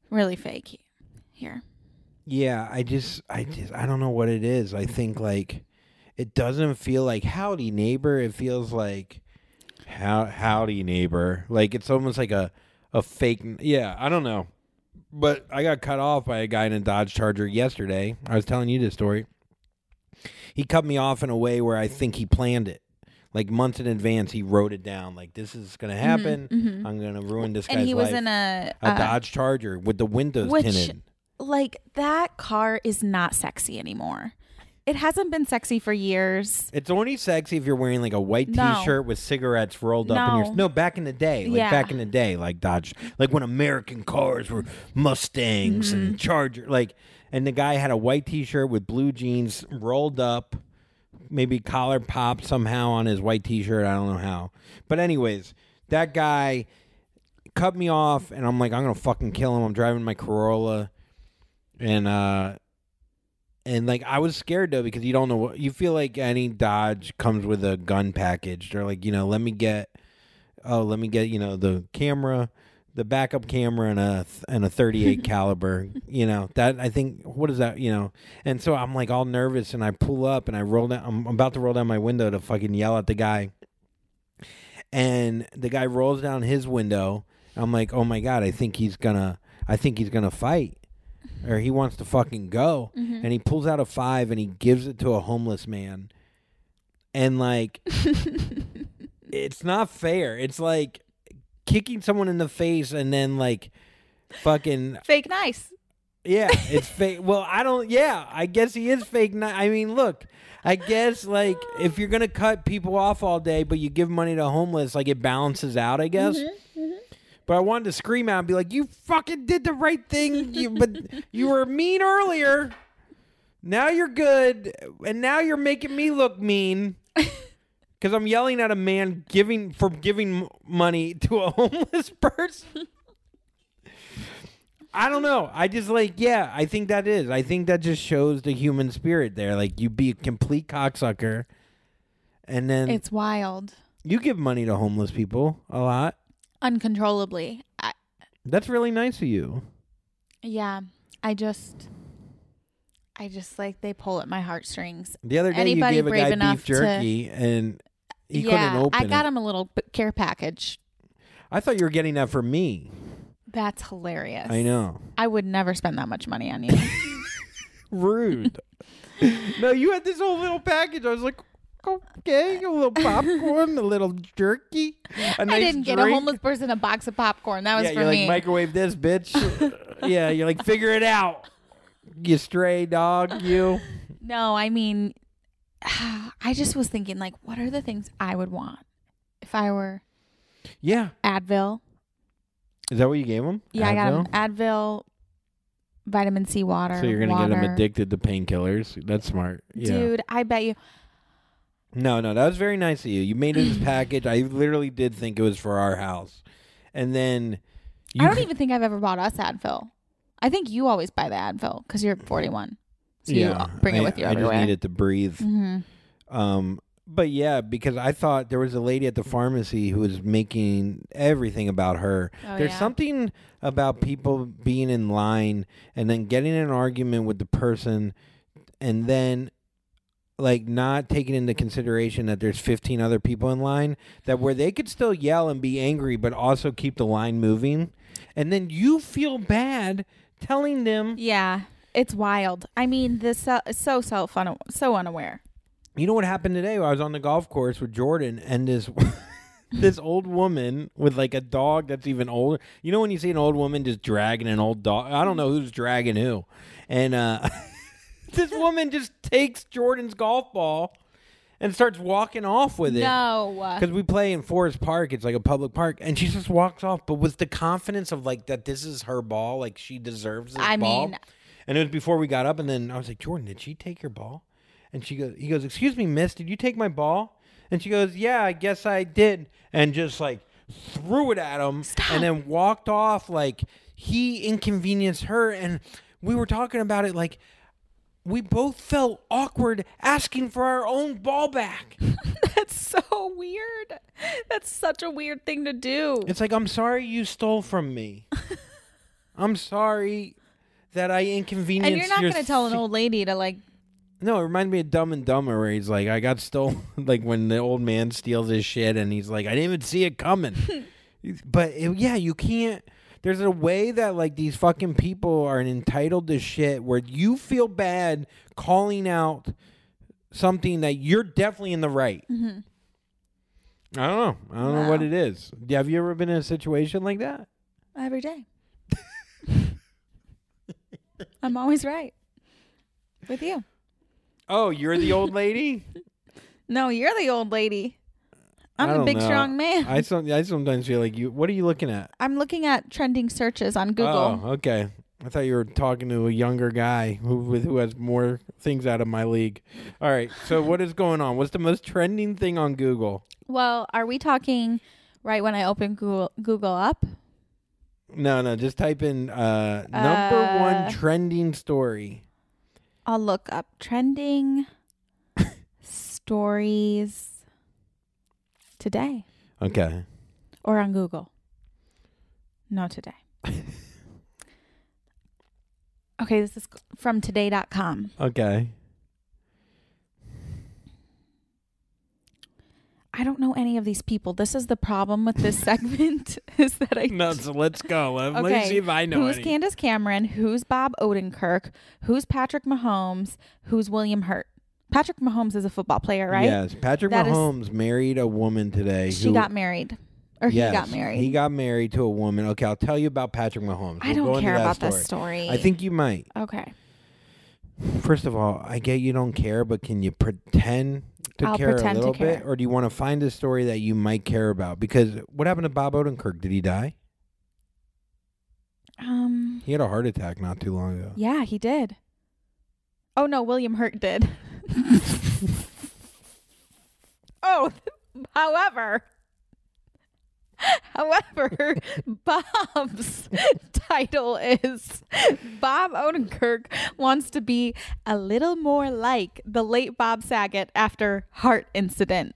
really fake here. Yeah, I just I just I don't know what it is. I think like it doesn't feel like howdy neighbor. It feels like how howdy neighbor. Like it's almost like a a fake yeah, I don't know. But I got cut off by a guy in a Dodge Charger yesterday. I was telling you this story. He cut me off in a way where I think he planned it. Like months in advance, he wrote it down. Like this is gonna happen. mhm. I'm gonna ruin this guy's And he was life. in a, a uh, Dodge Charger with the windows which- tinted. like that car is not sexy anymore. It hasn't been sexy for years. It's only sexy if you're wearing like a white No. T-shirt with cigarettes rolled up in your. No. No, back in the day, like Yeah. back in the day, like Dodge, like when American cars were Mustangs Mm-hmm. and Charger. Like and the guy had a white T-shirt with blue jeans rolled up, maybe collar popped somehow on his white T-shirt. I don't know how, but anyways, that guy cut me off, and I'm like, I'm gonna fucking kill him. I'm driving my Corolla, and uh, and like I was scared though because you don't know what you feel like. Any Dodge comes with a gun package. They're like, you know, let me get, oh, let me get, you know, the camera the backup camera and a and a 38 *laughs* caliber you know that i think what is that you know and so i'm like all nervous and i pull up and i roll down i'm about to roll down my window to fucking yell at the guy and the guy rolls down his window i'm like oh my god i think he's gonna i think he's gonna fight or he wants to fucking go. Mm-hmm. and he pulls out a five and he gives it to a homeless man. And like *laughs* it's not fair. It's like kicking someone in the face and then like fucking Fake nice. yeah *laughs* it's fake. Well i don't yeah i guess he is fake ni- i mean look i guess like if you're gonna cut people off all day but you give money to homeless like it balances out i guess but i wanted to scream out and be like you fucking did the right thing you, but *laughs* you were mean earlier now you're good and now you're making me look mean *laughs* because i'm yelling at a man giving for giving money to a *laughs* homeless person I don't know. I just like, yeah, I think that is. I think that just shows the human spirit there. Like, you be a complete cocksucker, and then It's wild. you give money to homeless people a lot. Uncontrollably. I, That's really nice of you. yeah. I just. I just like they pull at my heartstrings. The other day, Anybody you gave a brave guy enough beef to- jerky, and he yeah, couldn't open it. I got it. him a little b- care package. I thought you were getting that for me. That's hilarious. I know. I would never spend that much money on you. *laughs* Rude. *laughs* no, you had this whole little package. I was like, okay, a little popcorn, a little jerky. A nice I didn't get a homeless person a box of popcorn. That was yeah, for you're me. like microwave this, bitch. *laughs* yeah, you're like figure it out. You stray dog, you. no, I mean, *sighs* I just was thinking, like, what are the things I would want if I were Yeah, Advil? is that what you gave him? Yeah, I got him Advil? Advil, vitamin C water. So you're gonna water. get him addicted to painkillers. That's smart. Yeah. Dude, I bet you. No, no, that was very nice of you. You made it this *clears throat* package. I literally did think it was for our house, and then you I don't even think I've ever bought us Advil. I think you always buy the Advil because you're 41. So you yeah, bring it I- with you I everywhere. just needed to breathe. hmm Um, but yeah, because I thought there was a lady at the pharmacy who was making everything about her. Oh, There's yeah. something about people being in line and then getting in an argument with the person and then like not taking into consideration that there's 15 other people in line that where they could still yell and be angry but also keep the line moving and then you feel bad telling them Yeah, it's wild. I mean, this uh, so self un- so unaware. You know what happened today? I was on the golf course with Jordan and this *laughs* this old woman with like a dog that's even older. You know when you see an old woman just dragging an old dog? I don't know who's dragging who. And uh *laughs* *laughs* this woman just takes Jordan's golf ball and starts walking off with it. No, Because we play in Forest Park, it's like a public park, and she just walks off, but with the confidence of like that this is her ball, like she deserves this I ball. mean- and it was before we got up, and then I was like, Jordan, did she take your ball? And she goes, he goes, excuse me, miss, did you take my ball? And she goes, yeah, I guess I did, and just like threw it at him, and then walked off like he inconvenienced her, and we were talking about it like. We both felt awkward asking for our own ball back. *laughs* that's so weird. That's such a weird thing to do. It's like I'm sorry you stole from me. *laughs* I'm sorry that I inconvenienced. and you're not your going to tell an old lady to like. No, it reminds me of Dumb and Dumber, where he's like, "I got stolen." *laughs* like when the old man steals his shit, and he's like, "I didn't even see it coming." but it- yeah, you can't. There's a way that like these fucking people are entitled to shit where you feel bad calling out something that you're definitely in the right. Mm-hmm. I don't know. I don't know what it is. Have you ever been in a situation like that? Every day. *laughs* I'm always right. With you. Oh, you're the old lady. *laughs* No, you're the old lady. I'm a big, know. strong man. I some I sometimes feel like you. What are you looking at? I'm looking at trending searches on Google. Oh, okay. I thought you were talking to a younger guy who with who has more things out of my league. All right. So *laughs* what is going on? What's the most trending thing on Google? Well, are we talking right when I open Google Google up? No, no. Just type in uh, number Uh, one trending story. I'll look up trending *laughs* stories today Okay. or on Google. Not today. *laughs* okay, this is from today.com. Okay. I don't know any of these people. This is the problem with this *laughs* segment *laughs* is that I No, so let's go. Let, Okay, see if I know who's any. Candace Cameron, who's Bob Odenkirk, who's Patrick Mahomes, who's William Hurt. Patrick Mahomes is a football player, right? Yes, Patrick That is- Mahomes married a woman today. She who, got married. Or he got married. He got married to a woman. Okay, I'll tell you about Patrick Mahomes. I We'll go don't into care that about this story. I think you might. Okay. First of all, I get you don't care, but can you pretend to I'll care pretend a to little bit, care. or do you want to find a story that you might care about? Because what happened to Bob Odenkirk? Did he die? Um He had a heart attack not too long ago. yeah, he did. Oh no, William Hurt did. *laughs* *laughs* oh, *laughs* however, *laughs* however, Bob's title is Bob Odenkirk wants to be a little more like the late Bob Saget after heart incident.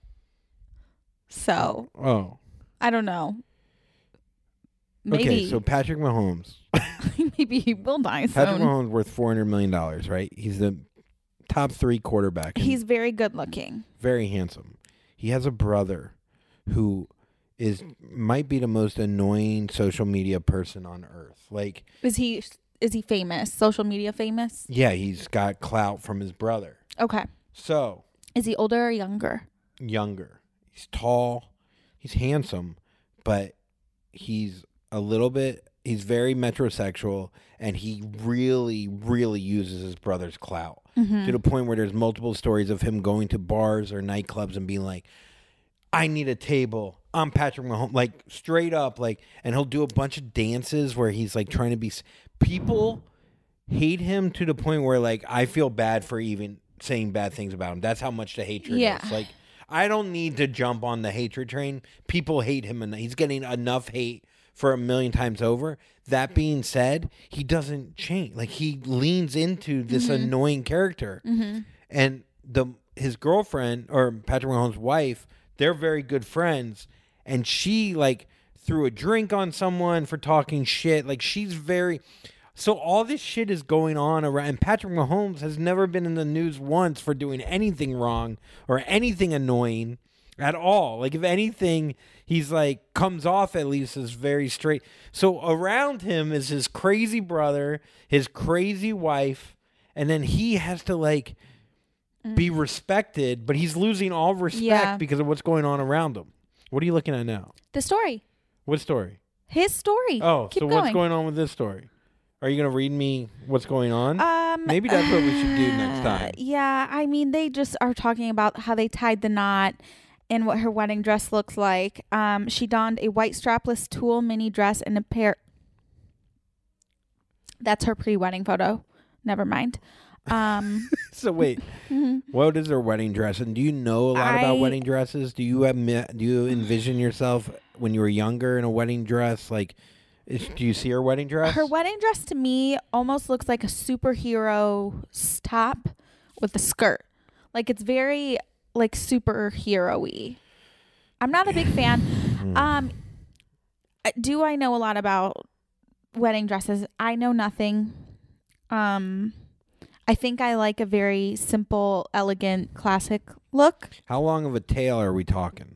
So Oh, I don't know. Maybe okay. So Patrick Mahomes, maybe he will die soon. Patrick Mahomes worth four hundred million dollars, right? He's the top three quarterback. He's very good looking. very handsome. He has a brother who is might be the most annoying social media person on earth. Like, Is he is he famous? Social media famous? yeah, he's got clout from his brother. Okay. So, Is he older or younger? younger. He's tall. He's handsome, but he's a little bit he's very metrosexual and he really really uses his brother's clout. Mm-hmm. to the point where there's multiple stories of him going to bars or nightclubs and being like, I need a table. I'm Patrick Mahomes. Like, straight up, like, and he'll do a bunch of dances where he's like trying to be. People hate him to the point where, like, I feel bad for even saying bad things about him. That's how much the hatred Yeah. is. Like, I don't need to jump on the hatred train. People hate him, and he's getting enough hate for a million times over. That being said, he doesn't change. Like he leans into this mm-hmm. annoying character, mm-hmm. and the his girlfriend or Patrick Mahomes' wife, they're very good friends, and she like threw a drink on someone for talking shit. Like she's very. So all this shit is going on around, and Patrick Mahomes has never been in the news once for doing anything wrong or anything annoying at all. Like if anything, he's like comes off at least as very straight. So around him is his crazy brother, his crazy wife, and then he has to like be respected, but he's losing all respect Yeah. because of what's going on around him. What are you looking at now? The story. What story? His story. Oh, Keep so going. what's going on with this story? Are you going to read me what's going on? Um, Maybe that's what we should do next uh, time. Yeah, I mean, they just are talking about how they tied the knot and what her wedding dress looks like. Um, she donned a white strapless tulle mini dress and a pair. That's her pre-wedding photo. Never mind. Um, *laughs* So wait, *laughs* what is her wedding dress? And do you know a lot about wedding dresses? Do you have do you envision yourself when you were younger in a wedding dress? Like, is, do you see her wedding dress? her wedding dress to me almost looks like a superhero s- top with a skirt. Like it's very like superhero-y. I'm not a big fan. Hmm. Um, do I know a lot about wedding dresses? I know nothing. Um, I think I like a very simple, elegant, classic look. How long of a tail are we talking?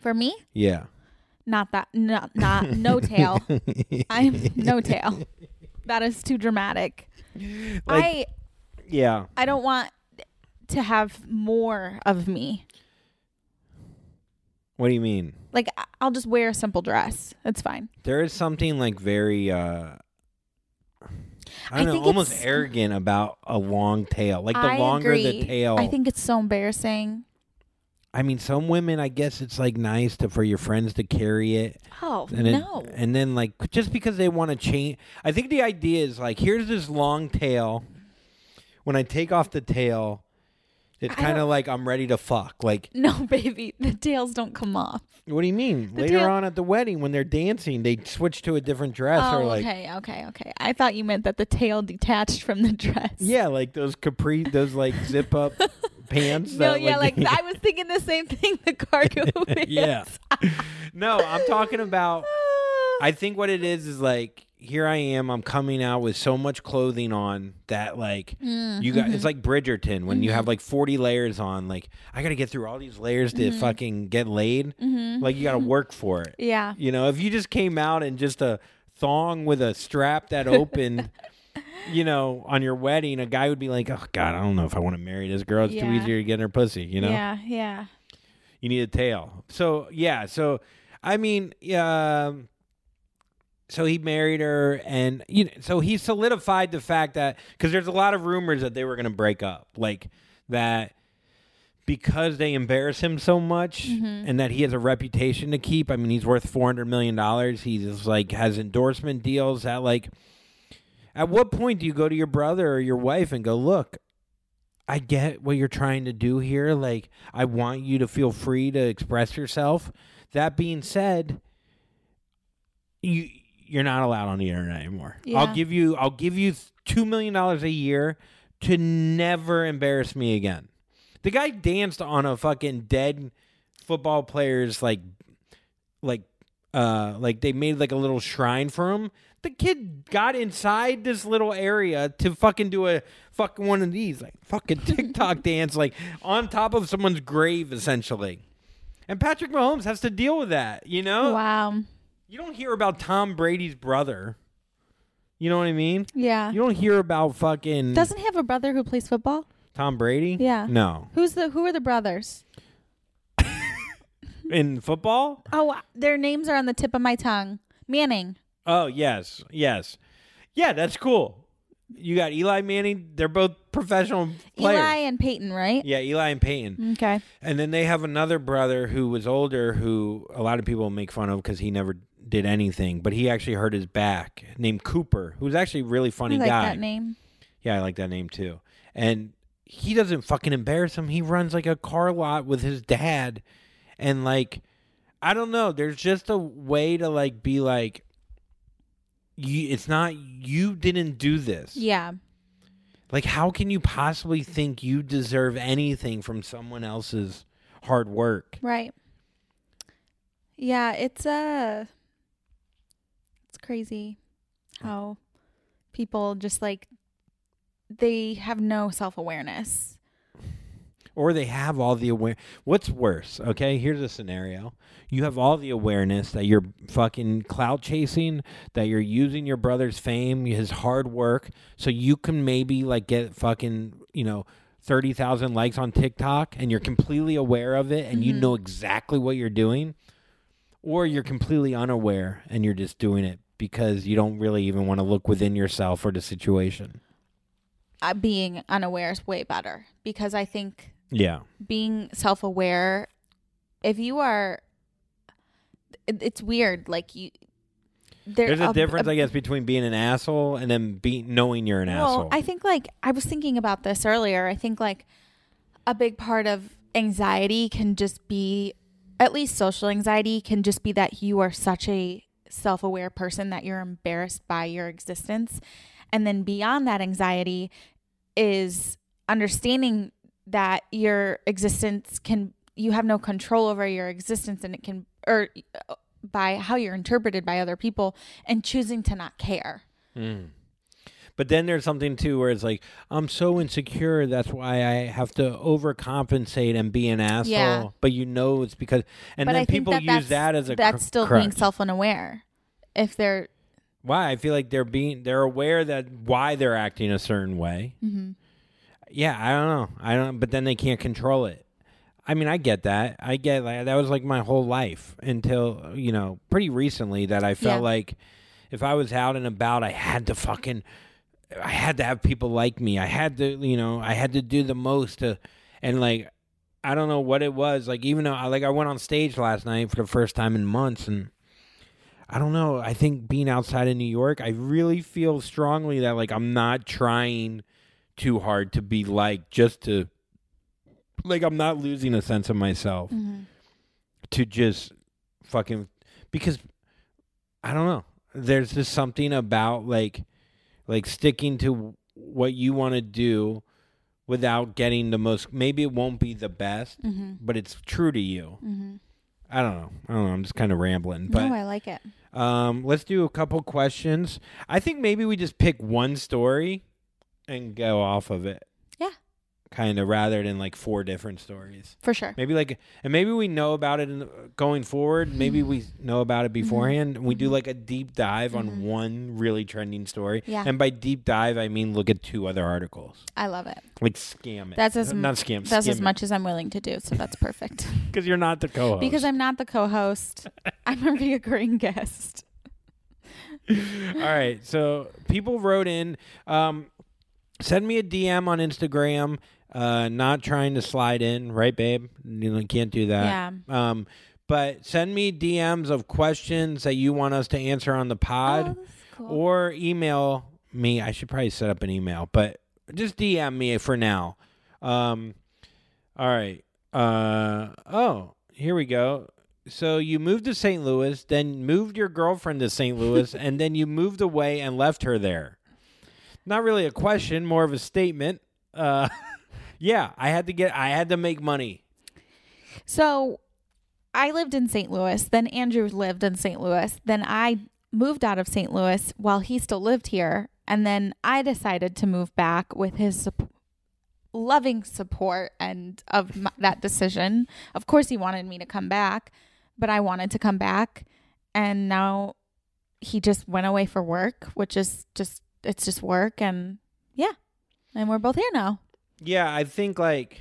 For me, Yeah. not that, not not no tail. *laughs* I'm no tail. That is too dramatic. I yeah. I don't want to have more of me. What do you mean? Like I- I'll just wear a simple dress. It's fine. There is something like very uh I I don't know, think almost it's- arrogant about a long tail. Like the I longer the tail. I think it's so embarrassing. I mean, some women, I guess it's like nice to for your friends to carry it. Oh And it- no. and then like just because they want to change, I think the idea is like here's this long tail. When I take off the tail, it's kind of like I'm ready to fuck. Like, *laughs* no, baby, the tails don't come off. what do you mean? The Later tail- on at the wedding, when they're dancing, they switch to a different dress oh, or like. okay, okay, okay. I thought you meant that the tail detached from the dress. Yeah, like those capri, those like *laughs* zip up pants. No, that, yeah, like *laughs* I was thinking the same thing. The cargo. pants. yeah. no, I'm talking about. I think what it is is like here I am. I'm coming out with so much clothing on that like Mm, you got. mm-hmm. It's like Bridgerton when you have like 40 layers on. Like I got to get through all these layers to Mm-hmm. fucking get laid. Like you got to work for it. yeah. You know, if you just came out in just a thong with a strap that *laughs* opened. You know, on your wedding, a guy would be like, "Oh God, I don't know if I want to marry this girl. It's too Yeah. easier to get her pussy." You know, Yeah, yeah. you need a tail. So yeah, so I mean, yeah. So he married her, and you know, so he solidified the fact that because there's a lot of rumors that they were going to break up, like that because they embarrass him so much, mm-hmm. and that he has a reputation to keep. I mean, he's worth four hundred million dollars. He's like has endorsement deals. That like, at what point do you go to your brother or your wife and go, look? I get what you're trying to do here. Like, I want you to feel free to express yourself. That being said, you you're not allowed on the internet anymore. I'll give you I'll give you two million dollars a year to never embarrass me again. The guy danced on a fucking dead football player's like like uh like they made like a little shrine for him. The kid got inside this little area to fucking do a fucking one of these like fucking *laughs* TikTok dance like on top of someone's grave essentially. And Patrick Mahomes has to deal with that, you know? Wow. You don't hear about Tom Brady's brother. You know what I mean? Yeah. You don't hear about fucking Doesn't he have a brother who plays football? Tom Brady? Yeah. No. Who's the who are the brothers? *laughs* In football? Oh, uh, their names are on the tip of my tongue. Manning. Oh, yes. Yes. Yeah, that's cool. You got Eli Manning. They're both professional players. Eli and Peyton, right? yeah, Eli and Peyton. Okay. And then they have another brother who was older who a lot of people make fun of because he never did anything, but he actually hurt his back, named Cooper, who's actually a really funny guy. I like guy. that name. Yeah, I like that name too. And he doesn't fucking embarrass him. He runs like a car lot with his dad. And like I don't know, there's just a way to like be like you it's not you didn't do this. Yeah. Like how can you possibly think you deserve anything from someone else's hard work? Right. Yeah, it's uh it's crazy how people just like they have no self-awareness. or they have all the aware what's worse okay? Here's a scenario. You have all the awareness that you're fucking clout chasing that you're using your brother's fame his hard work so you can maybe like get fucking you know 30,000 likes on TikTok and you're completely aware of it and you mm-hmm. know exactly what you're doing or you're completely unaware and you're just doing it because you don't really even want to look within yourself or the situation Uh, being unaware is way better because I think yeah being self-aware if you are it, it's weird like you there, There's a, difference, I guess, between being an asshole and then being knowing you're an well, asshole. I think like I was thinking about this earlier. I think like a big part of anxiety can just be at least social anxiety can just be that you are such a self-aware person that you're embarrassed by your existence. And then beyond that anxiety is understanding that your existence can you have no control over your existence and it can or uh, by how you're interpreted by other people and choosing to not care. Mm. But then there's something too where it's like I'm so insecure that's why I have to overcompensate and be an asshole. Yeah. But you know it's because and but then I people that use that as a that's cr- still crutch. being self-unaware. If they're Why? I feel like they're being they're aware that why they're acting a certain way. mm-hmm. Yeah, I don't know. I don't but then they can't control it. I mean, I get that. I get like that was like my whole life until, you know, pretty recently that I felt Yeah. like if I was out and about, I had to fucking I had to have people like me. I had to, you know, I had to do the most to and like I don't know what it was. Like even though I like I went on stage last night for the first time in months and I don't know. I think being outside of New York, I really feel strongly that like I'm not trying too hard to be like just to like I'm not losing a sense of myself Mm-hmm. to just fucking because I don't know. There's just something about like like sticking to what you want to do without getting the most maybe it won't be the best, Mm-hmm. but it's true to you. Mm-hmm. I don't know. I don't know. I'm just kind of rambling, but no, I like it. um, let's do a couple questions. I think maybe we just pick one story and go off of it. Kind of rather than like four different stories. For sure. Maybe like, and maybe we know about it in, going forward. Maybe we mm-hmm. know about it mm-hmm. beforehand. and We do mm-hmm. like a deep dive on one really trending story. Yeah. And by deep dive, I mean look at two other articles. I love it. Like scam it. That's as not scam. That's as much as I'm willing to do. So that's perfect. *laughs* because you're not the co-host. because I'm not the co-host. I'm a reoccurring guest. *laughs* All right. So people wrote in. Um, send me a DM on Instagram. Uh, not trying to slide in, right, babe? You know, can't do that. Yeah. Um, but send me DMs of questions that you want us to answer on the pod, Oh, cool. or email me. I should probably set up an email, but just DM me for now. Um, all right. Uh, oh, here we go. So you moved to St. Louis, then moved your girlfriend to St. Louis, *laughs* and then you moved away and left her there. Not really a question, more of a statement. Uh, *laughs* yeah, I had to get, I had to make money. So I lived in St. Louis. Then Andrew lived in St. Louis. Then I moved out of St. Louis while he still lived here. And then I decided to move back with his sup- loving support and of my, that decision. Of course, he wanted me to come back, but I wanted to come back. And now he just went away for work, which is just, it's just work. And yeah. And we're both here now. Yeah, I think like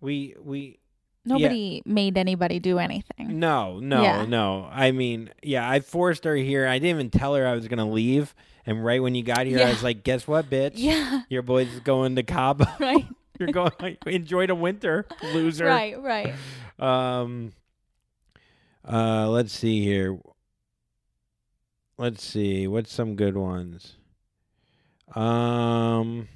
we we Nobody made anybody do anything. no no Yeah. no. I mean, yeah, I forced her here. I didn't even tell her I was gonna leave. And right when you got here, I was like, "Guess what, bitch? Yeah. Your boy's going to Cabo. *laughs* Right. *laughs* You're going. To enjoy the winter, loser." Right, right. Um. Uh. Let's see here. Let's see. What's some good ones? Um.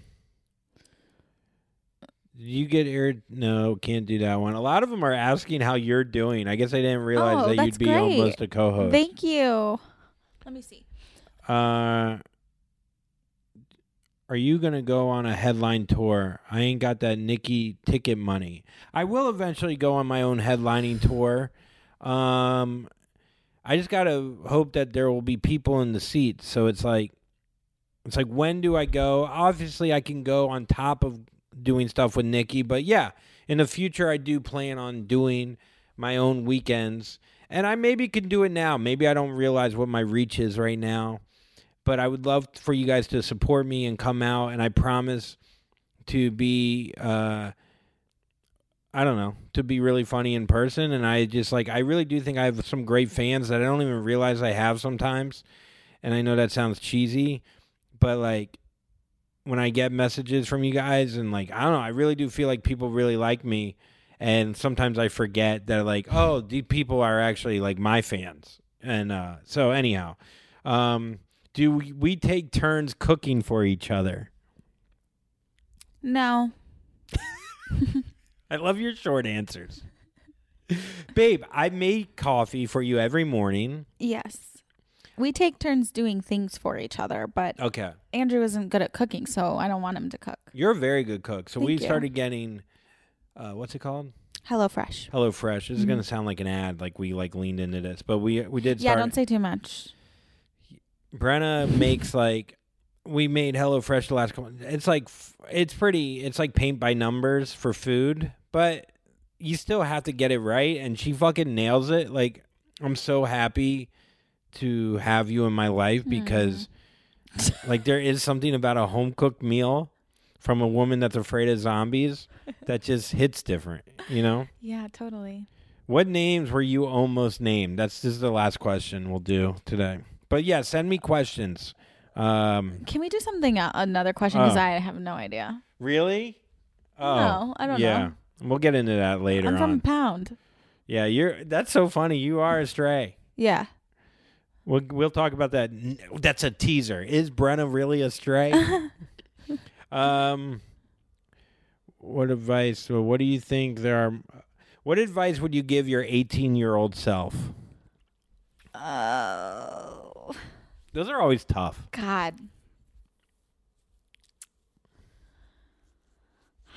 You get ir- no, can't do that one. A lot of them are asking how you're doing. I guess I didn't realize Oh, that that's you'd be great. almost a co-host. Thank you. Let me see. Uh, are you gonna go on a headline tour? I ain't got that Nikki ticket money. I will eventually go on my own headlining tour. Um, I just gotta hope that there will be people in the seats. So it's like, it's like when do I go? Obviously, I can go on top of doing stuff with Nikki, but yeah, in the future, I do plan on doing my own weekends. And I maybe can do it now. Maybe I don't realize what my reach is right now but I would love for you guys to support me and come out. And I promise to be, uh, I don't know, to be really funny in person. And I just like, I really do think I have some great fans that I don't even realize I have sometimes. And I know that sounds cheesy, but like when I get messages from you guys and like, I don't know, I really do feel like people really like me. And sometimes I forget that like, oh, these people are actually like my fans. And uh, so anyhow, um, do we, we take turns cooking for each other? No. *laughs* I love your short answers. Babe, I make coffee for you every morning. Yes. We take turns doing things for each other, but Okay. Andrew isn't good at cooking, so I don't want him to cook. You're a very good cook. So Thank we you. started getting uh, what's it called? Hello Fresh. Hello Fresh. This is gonna sound like an ad, like we like leaned into this, but we we did Yeah, start. don't say too much. Brenna makes like we made Hello Fresh the last couple. It's like f- it's pretty. It's like paint by numbers for food, but you still have to get it right. And she fucking nails it. Like I'm so happy to have you in my life because like there is something about a home cooked meal from a woman that's afraid of zombies that just hits different. You know. Yeah, totally. What names were you almost named? That's just the last question we'll do today. But yeah, send me questions. Um, Can we do something uh, another question because Oh. I have no idea. really? No, I don't yeah. know. Yeah, we'll get into that later I'm from on. pound. Yeah, you're. That's so funny. You are a stray. Yeah. We'll we'll talk about that. That's a teaser. Is Brenna really a stray? *laughs* um, what advice? so What do you think there are? What advice would you give your 18 year old self? Oh Those are always tough. God.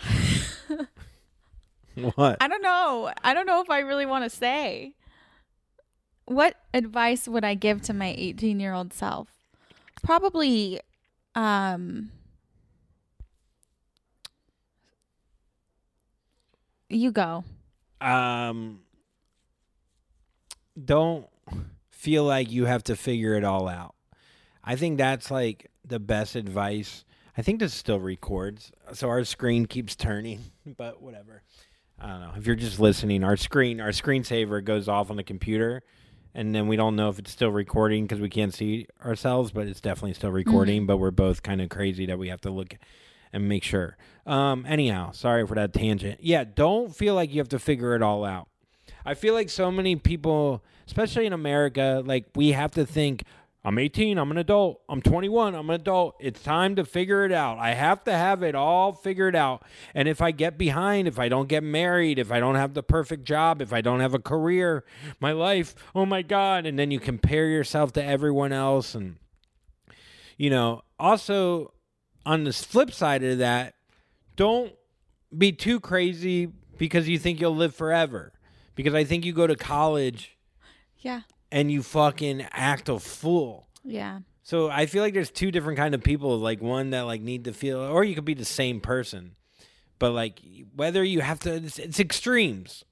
*laughs* What? I don't know. I don't know if I really want to say. What advice would I give to my 18 year old self? Probably, um, you go. um don't feel like you have to figure it all out. I think that's like the best advice. I think this still records, so our screen keeps turning, *laughs* but whatever. I don't know. If you're just listening, our screen, our screensaver goes off on the computer, and then we don't know if it's still recording because we can't see ourselves, but it's definitely still recording. But we're both kind of crazy that we have to look and make sure. Um, anyhow, sorry for that tangent. Yeah, don't feel like you have to figure it all out. I feel like so many people, especially in America, like we have to think, I'm 18, I'm an adult, I'm 21, I'm an adult. It's time to figure it out. I have to have it all figured out. And if I get behind, if I don't get married, if I don't have the perfect job, if I don't have a career, my life, oh my God. And then you compare yourself to everyone else. And, you know, also on the flip side of that, don't be too crazy because you think you'll live forever. Because I think you go to college Yeah. And you fucking act a fool. Yeah. So I feel like there's two different kind of people, like one that like need to feel, or you could be the same person, but like whether you have to, it's, it's extremes.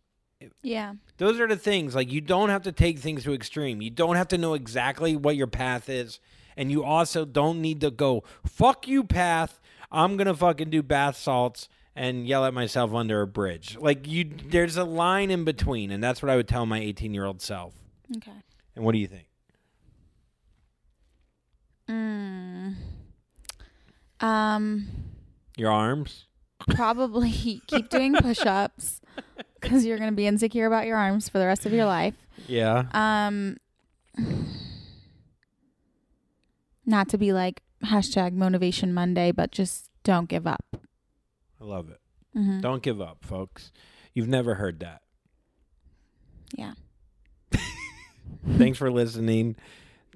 Yeah. Those are the things. Like you don't have to take things to extreme. You don't have to know exactly what your path is, and you also don't need to go fuck you path. I'm gonna fucking do bath salts and yell at myself under a bridge. Like you, there's a line in between, and that's what I would tell my 18 year old self. Okay. And what do you think? Mm. Um, Your arms? probably *laughs* keep doing push ups because you're going to be insecure about your arms for the rest of your life. Yeah. Um, not to be like hashtag motivation Monday, but just don't give up. I love it. hmm Don't give up, folks. You've never heard that. Yeah. Thanks for listening.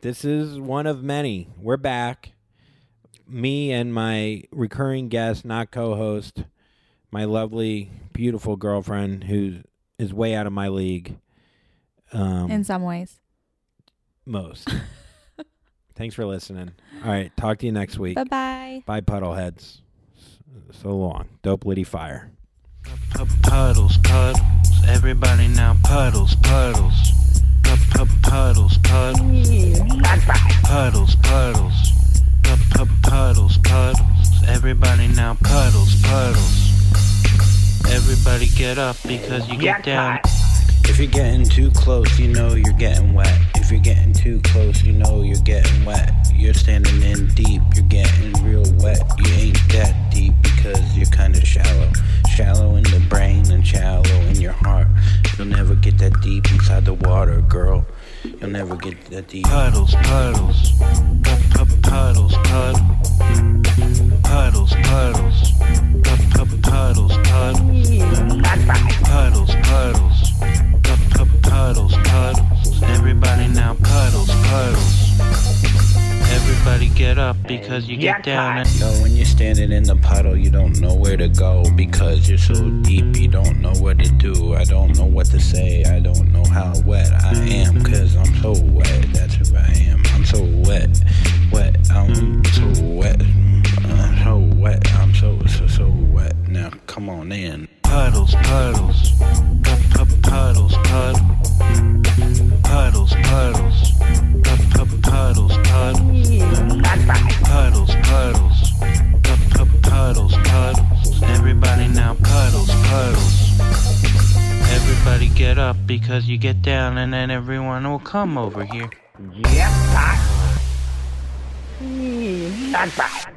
This is one of many. We're back. Me and my recurring guest, not co-host, my lovely, beautiful girlfriend who is way out of my league. Um, In some ways. most. *laughs* Thanks for listening. All right, talk to you next week. Bye bye. Bye, puddleheads. S- So long. Dope Liddy Fire. Puddles, puddles, everybody now puddles, puddles. Pu- pu- Puddles, puddles. Puddles, puddles. Pu- pu- Puddles, puddles, everybody now puddles, puddles. Everybody get up because you get down. If you're getting too close, you know you're getting wet. If you're getting too close, you know you're getting wet. You're standing in deep, you're getting real wet. You ain't that deep because you're kinda shallow. Shallow in the brain and shallow in your heart. You'll never get that deep inside the water, girl. You'll never get that deep. Puddles, puddles. Pu- pu- Puddles, puddles. Puddles, puddles. Pu- pu- Puddles, puddles. Puddles, puddles. Pu- pu- Puddles, puddles. Everybody now puddles, puddles. Everybody get up because you get down and Yo, when you're standing in the puddle, you don't know where to go because you're so deep, you don't know what to do. I don't know what to say, I don't know how wet I am because I'm so wet. That's who I am. I'm so wet, wet. I'm so wet. I'm so wet. I'm so, so, so wet. Now, come on in. Puddles, puddles. Pu- pu- Puddles, puddles. Puddles, puddles. Pu- pu- Puddles, puddles. Puddles, puddles. Pu- pu- Puddles, puddles. Everybody now puddles, puddles. Everybody get up because you get down and then everyone will come over here. That's right.